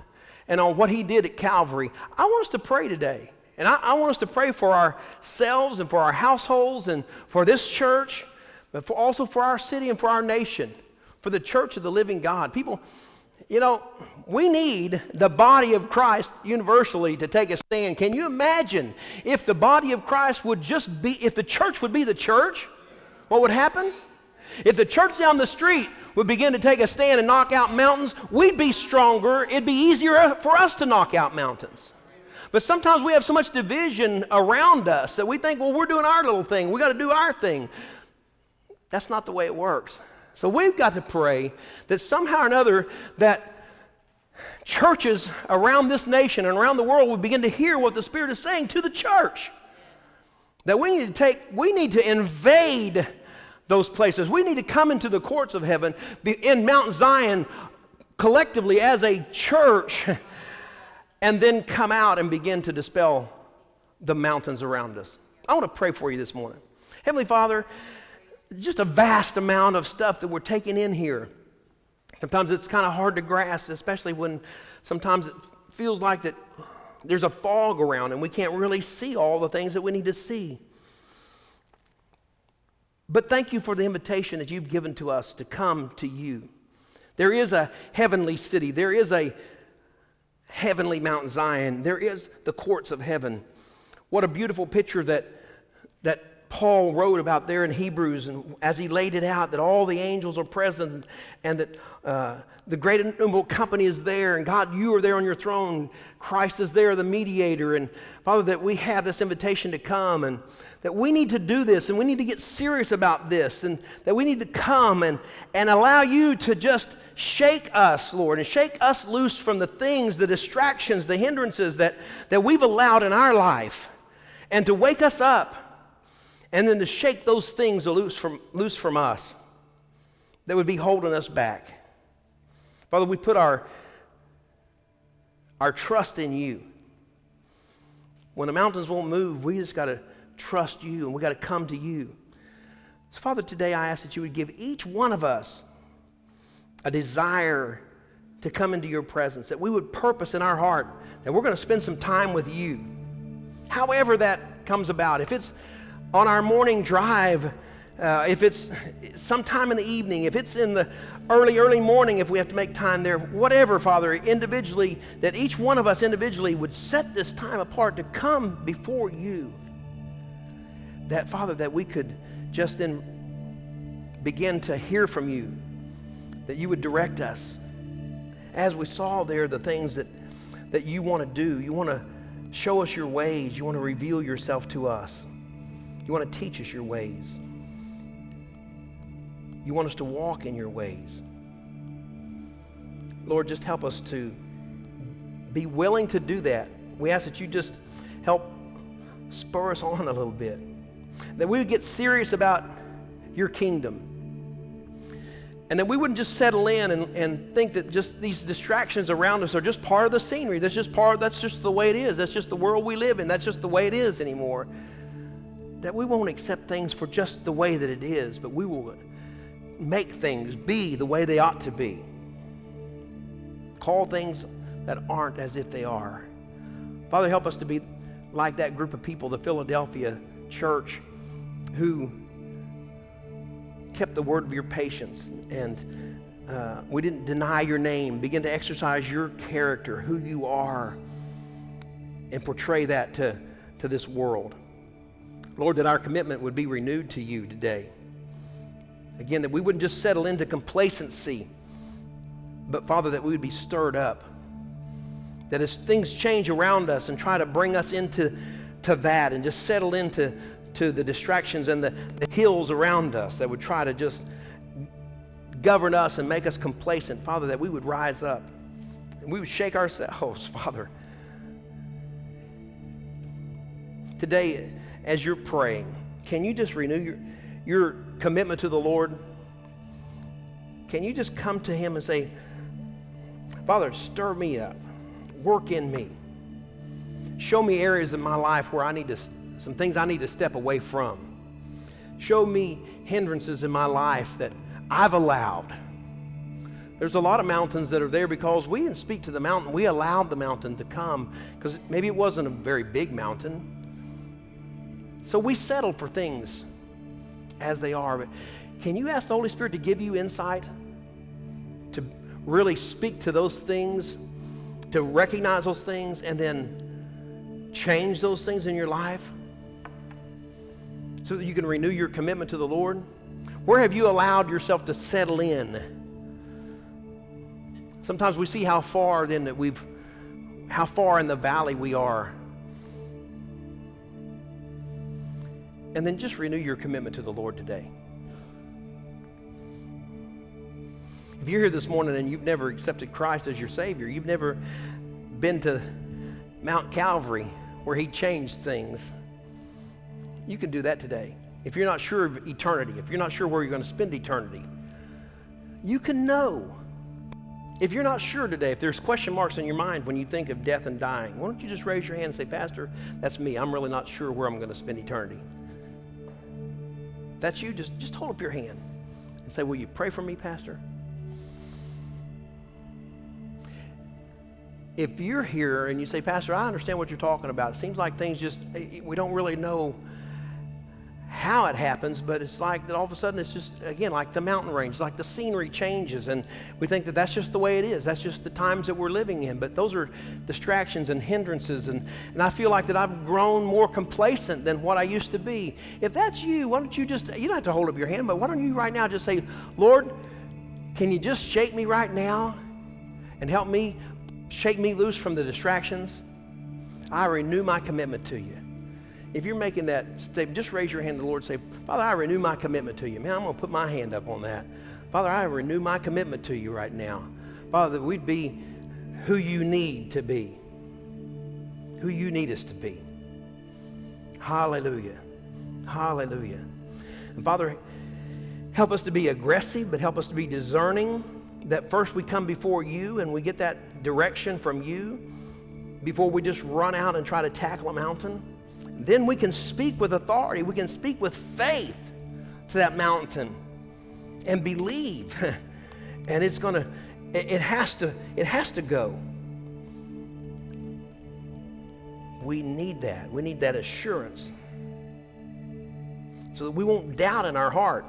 and on what He did at Calvary, I want us to pray today. And I, I want us to pray for ourselves and for our households and for this church but for also for our city and for our nation, for the church of the living God. People, you know, we need the body of Christ universally to take a stand. Can you imagine if the body of Christ would just be, if the church would be the church, what would happen? If the church down the street would begin to take a stand and knock out mountains, we'd be stronger. It'd be easier for us to knock out mountains. But sometimes we have so much division around us that we think, well, we're doing our little thing. We got to do our thing. That's not the way it works. So we've got to pray that somehow or another that churches around this nation and around the world will begin to hear what the Spirit is saying to the church. That we need to take, we need to invade those places. We need to come into the courts of heaven in Mount Zion collectively as a church and then come out and begin to dispel the mountains around us. I want to pray for you this morning. Heavenly Father, just a vast amount of stuff that we're taking in here. Sometimes it's kind of hard to grasp, especially when sometimes it feels like that there's a fog around and we can't really see all the things that we need to see. But thank you for the invitation that you've given to us to come to you. There is a heavenly city, there is a heavenly Mount Zion, there is the courts of heaven. What a beautiful picture that, that Paul wrote about there in Hebrews, and as he laid it out, that all the angels are present, and that uh, the great innumerable company is there, and God, you are there on your throne. Christ is there, the mediator, and Father, that we have this invitation to come, and that we need to do this, and we need to get serious about this, and that we need to come and, and allow you to just shake us, Lord, and shake us loose from the things, the distractions, the hindrances that, that we've allowed in our life, and to wake us up and then to shake those things loose from, loose from us that would be holding us back. Father, we put our, our trust in you. When the mountains won't move, we just got to trust you and we got to come to you. So, Father, today I ask that you would give each one of us a desire to come into your presence, that we would purpose in our heart that we're going to spend some time with you. However, that comes about. If it's on our morning drive, uh, if it's sometime in the evening, if it's in the early, early morning, if we have to make time there, whatever, Father, individually, that each one of us individually would set this time apart to come before you. That, Father, that we could just then begin to hear from you that you would direct us. As we saw there, the things that, that you want to do, you want to show us your ways, you want to reveal yourself to us, you want to teach us your ways, you want us to walk in your ways. Lord, just help us to be willing to do that. We ask that you just help spur us on a little bit. That we would get serious about your kingdom. And that we wouldn't just settle in and, and think that just these distractions around us are just part of the scenery. That's just part, that's just the way it is. That's just the world we live in. That's just the way it is anymore. That we won't accept things for just the way that it is, but we will make things be the way they ought to be. Call things that aren't as if they are. Father, help us to be like that group of people, the Philadelphia church, who kept the word of your patience and uh, we didn't deny your name, begin to exercise your character, who you are, and portray that to, to this world. Lord, that our commitment would be renewed to you today. Again, that we wouldn't just settle into complacency, but Father, that we would be stirred up. That as things change around us and try to bring us into to that and just settle into to the distractions and the, the hills around us that would try to just govern us and make us complacent, Father, that we would rise up and we would shake ourselves, [laughs] Father. Today, as you're praying, can you just renew your, your commitment to the Lord? Can you just come to Him and say, Father, stir me up, work in me, show me areas in my life where I need to some things I need to step away from. Show me hindrances in my life that I've allowed. There's a lot of mountains that are there because we didn't speak to the mountain. We allowed the mountain to come because maybe it wasn't a very big mountain. So we settled for things as they are. But can you ask the Holy Spirit to give you insight to really speak to those things, to recognize those things, and then change those things in your life? So that you can renew your commitment to the Lord? Where have you allowed yourself to settle in? Sometimes we see how far then that we've, how far in the valley we are. And then just renew your commitment to the Lord today. If you're here this morning and you've never accepted Christ as your Savior, you've never been to Mount Calvary where He changed things, you can do that today. If you're not sure of eternity, if you're not sure where you're going to spend eternity, you can know. If you're not sure today, if there's question marks in your mind when you think of death and dying, why don't you just raise your hand and say, Pastor, that's me. I'm really not sure where I'm going to spend eternity. That's you. Just, just hold up your hand and say, Will you pray for me, Pastor? If you're here and you say, Pastor, I understand what you're talking about, it seems like things just, eh, we don't really know how it happens, but it's like that all of a sudden it's just, again, like the mountain range, like the scenery changes, and we think that that's just the way it is. That's just the times that we're living in. But those are distractions and hindrances, and, and I feel like that I've grown more complacent than what I used to be. If that's you, why don't you just, you don't have to hold up your hand, but why don't you right now just say, Lord, can you just shake me right now and help me shake me loose from the distractions? I renew my commitment to you if you're making that statement, just raise your hand to the Lord and say, Father, I renew my commitment to you. Man, I'm going to put my hand up on that. Father, I renew my commitment to you right now. Father, we'd be who you need to be, who you need us to be. Hallelujah. Hallelujah. And Father, help us to be aggressive, but help us to be discerning that first we come before you and we get that direction from you before we just run out and try to tackle a mountain then we can speak with authority. We can speak with faith to that mountain and believe. [laughs] and it's going to, it has to, it has to go. We need that. We need that assurance so that we won't doubt in our heart,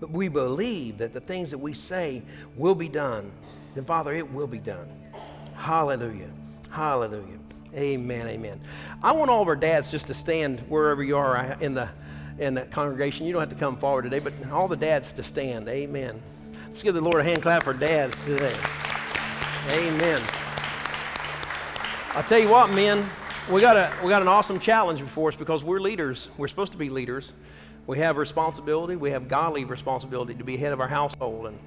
but we believe that the things that we say will be done. Then, Father, it will be done. Hallelujah. Hallelujah. Amen, amen. I want all of our dads just to stand wherever you are in the in the congregation. You don't have to come forward today, but all the dads to stand. Amen. Let's give the Lord a hand clap for dads today. Amen. I'll tell you what, men, we got, a, we got an awesome challenge before us because we're leaders. We're supposed to be leaders. We have responsibility. We have godly responsibility to be head of our household. And,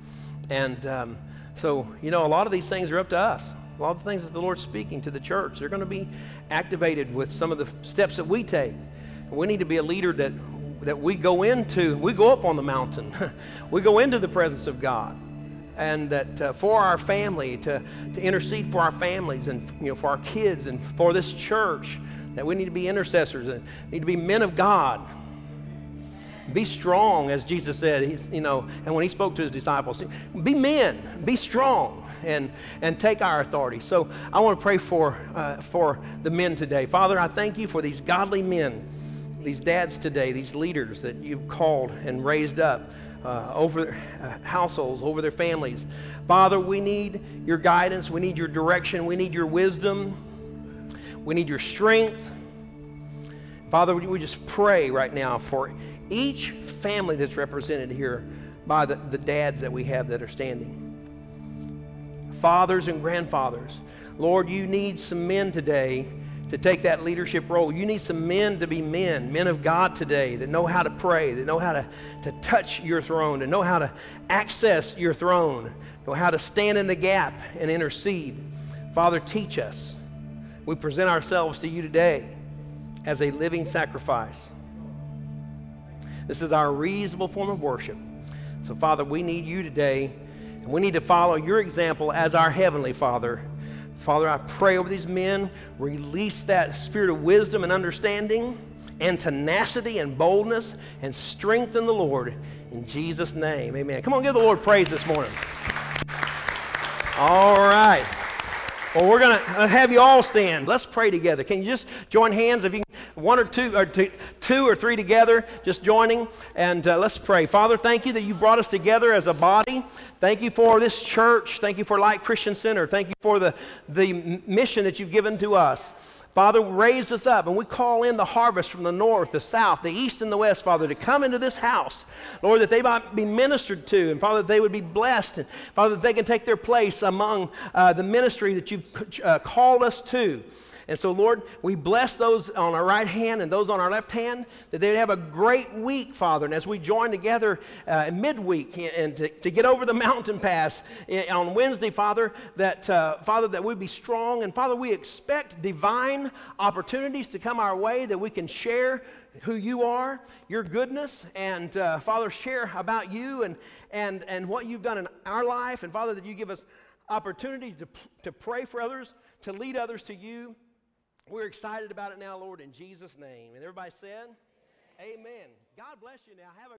and um, so, you know, a lot of these things are up to us. A lot of the things that the Lord's speaking to the church, they're going to be activated with some of the steps that we take. We need to be a leader that, that we go into, we go up on the mountain, [laughs] we go into the presence of God. And that uh, for our family, to, to intercede for our families and you know, for our kids and for this church, that we need to be intercessors and need to be men of God be strong, as Jesus said. He's, you know, and when he spoke to his disciples, be men, be strong, and and take our authority. So I want to pray for uh, for the men today. Father, I thank you for these godly men, these dads today, these leaders that you've called and raised up. Uh, over uh, households, over their families. Father, we need your guidance. We need your direction. We need your wisdom. We need your strength. Father, we just pray right now for each family that's represented here by the, the dads that we have that are standing. Fathers and grandfathers. Lord, you need some men today to take that leadership role. You need some men to be men, men of God today that know how to pray, that know how to, to touch your throne, to know how to access your throne, know how to stand in the gap and intercede. Father, teach us. We present ourselves to you today as a living sacrifice. This is our reasonable form of worship. So, Father, we need you today, and we need to follow your example as our Heavenly Father. Father, I pray over these men, release that spirit of wisdom and understanding, and tenacity and boldness, and strengthen the Lord. In Jesus' name, amen. Come on, give the Lord praise this morning. All right. Well, we're going to have you all stand. Let's pray together. Can you just join hands if you can, one or two or two, two or three together, just joining, and uh, let's pray. Father, thank you that you brought us together as a body. Thank you for this church. Thank you for Light Christian Center. Thank you for the, the mission that you've given to us. Father, raise us up and we call in the harvest from the north, the south, the east, and the west, Father, to come into this house. Lord, that they might be ministered to, and Father, that they would be blessed, and Father, that they can take their place among uh, the ministry that you've uh, called us to. And so, Lord, we bless those on our right hand and those on our left hand that they'd have a great week, Father. And as we join together uh, midweek and to, to, get over the [laughs] mountain pass eh, on Wednesday, Father, that, uh, Father, that we be strong. And Father, we expect divine opportunities to come our way that we can share who you are, your goodness, and uh, Father, share about you and, and, and what you've done in our life. And Father, that you give us opportunity to, to pray for others, to lead others to you. We're excited about it now, Lord, in Jesus' name. And everybody said, Amen. Amen. God bless you now. Have a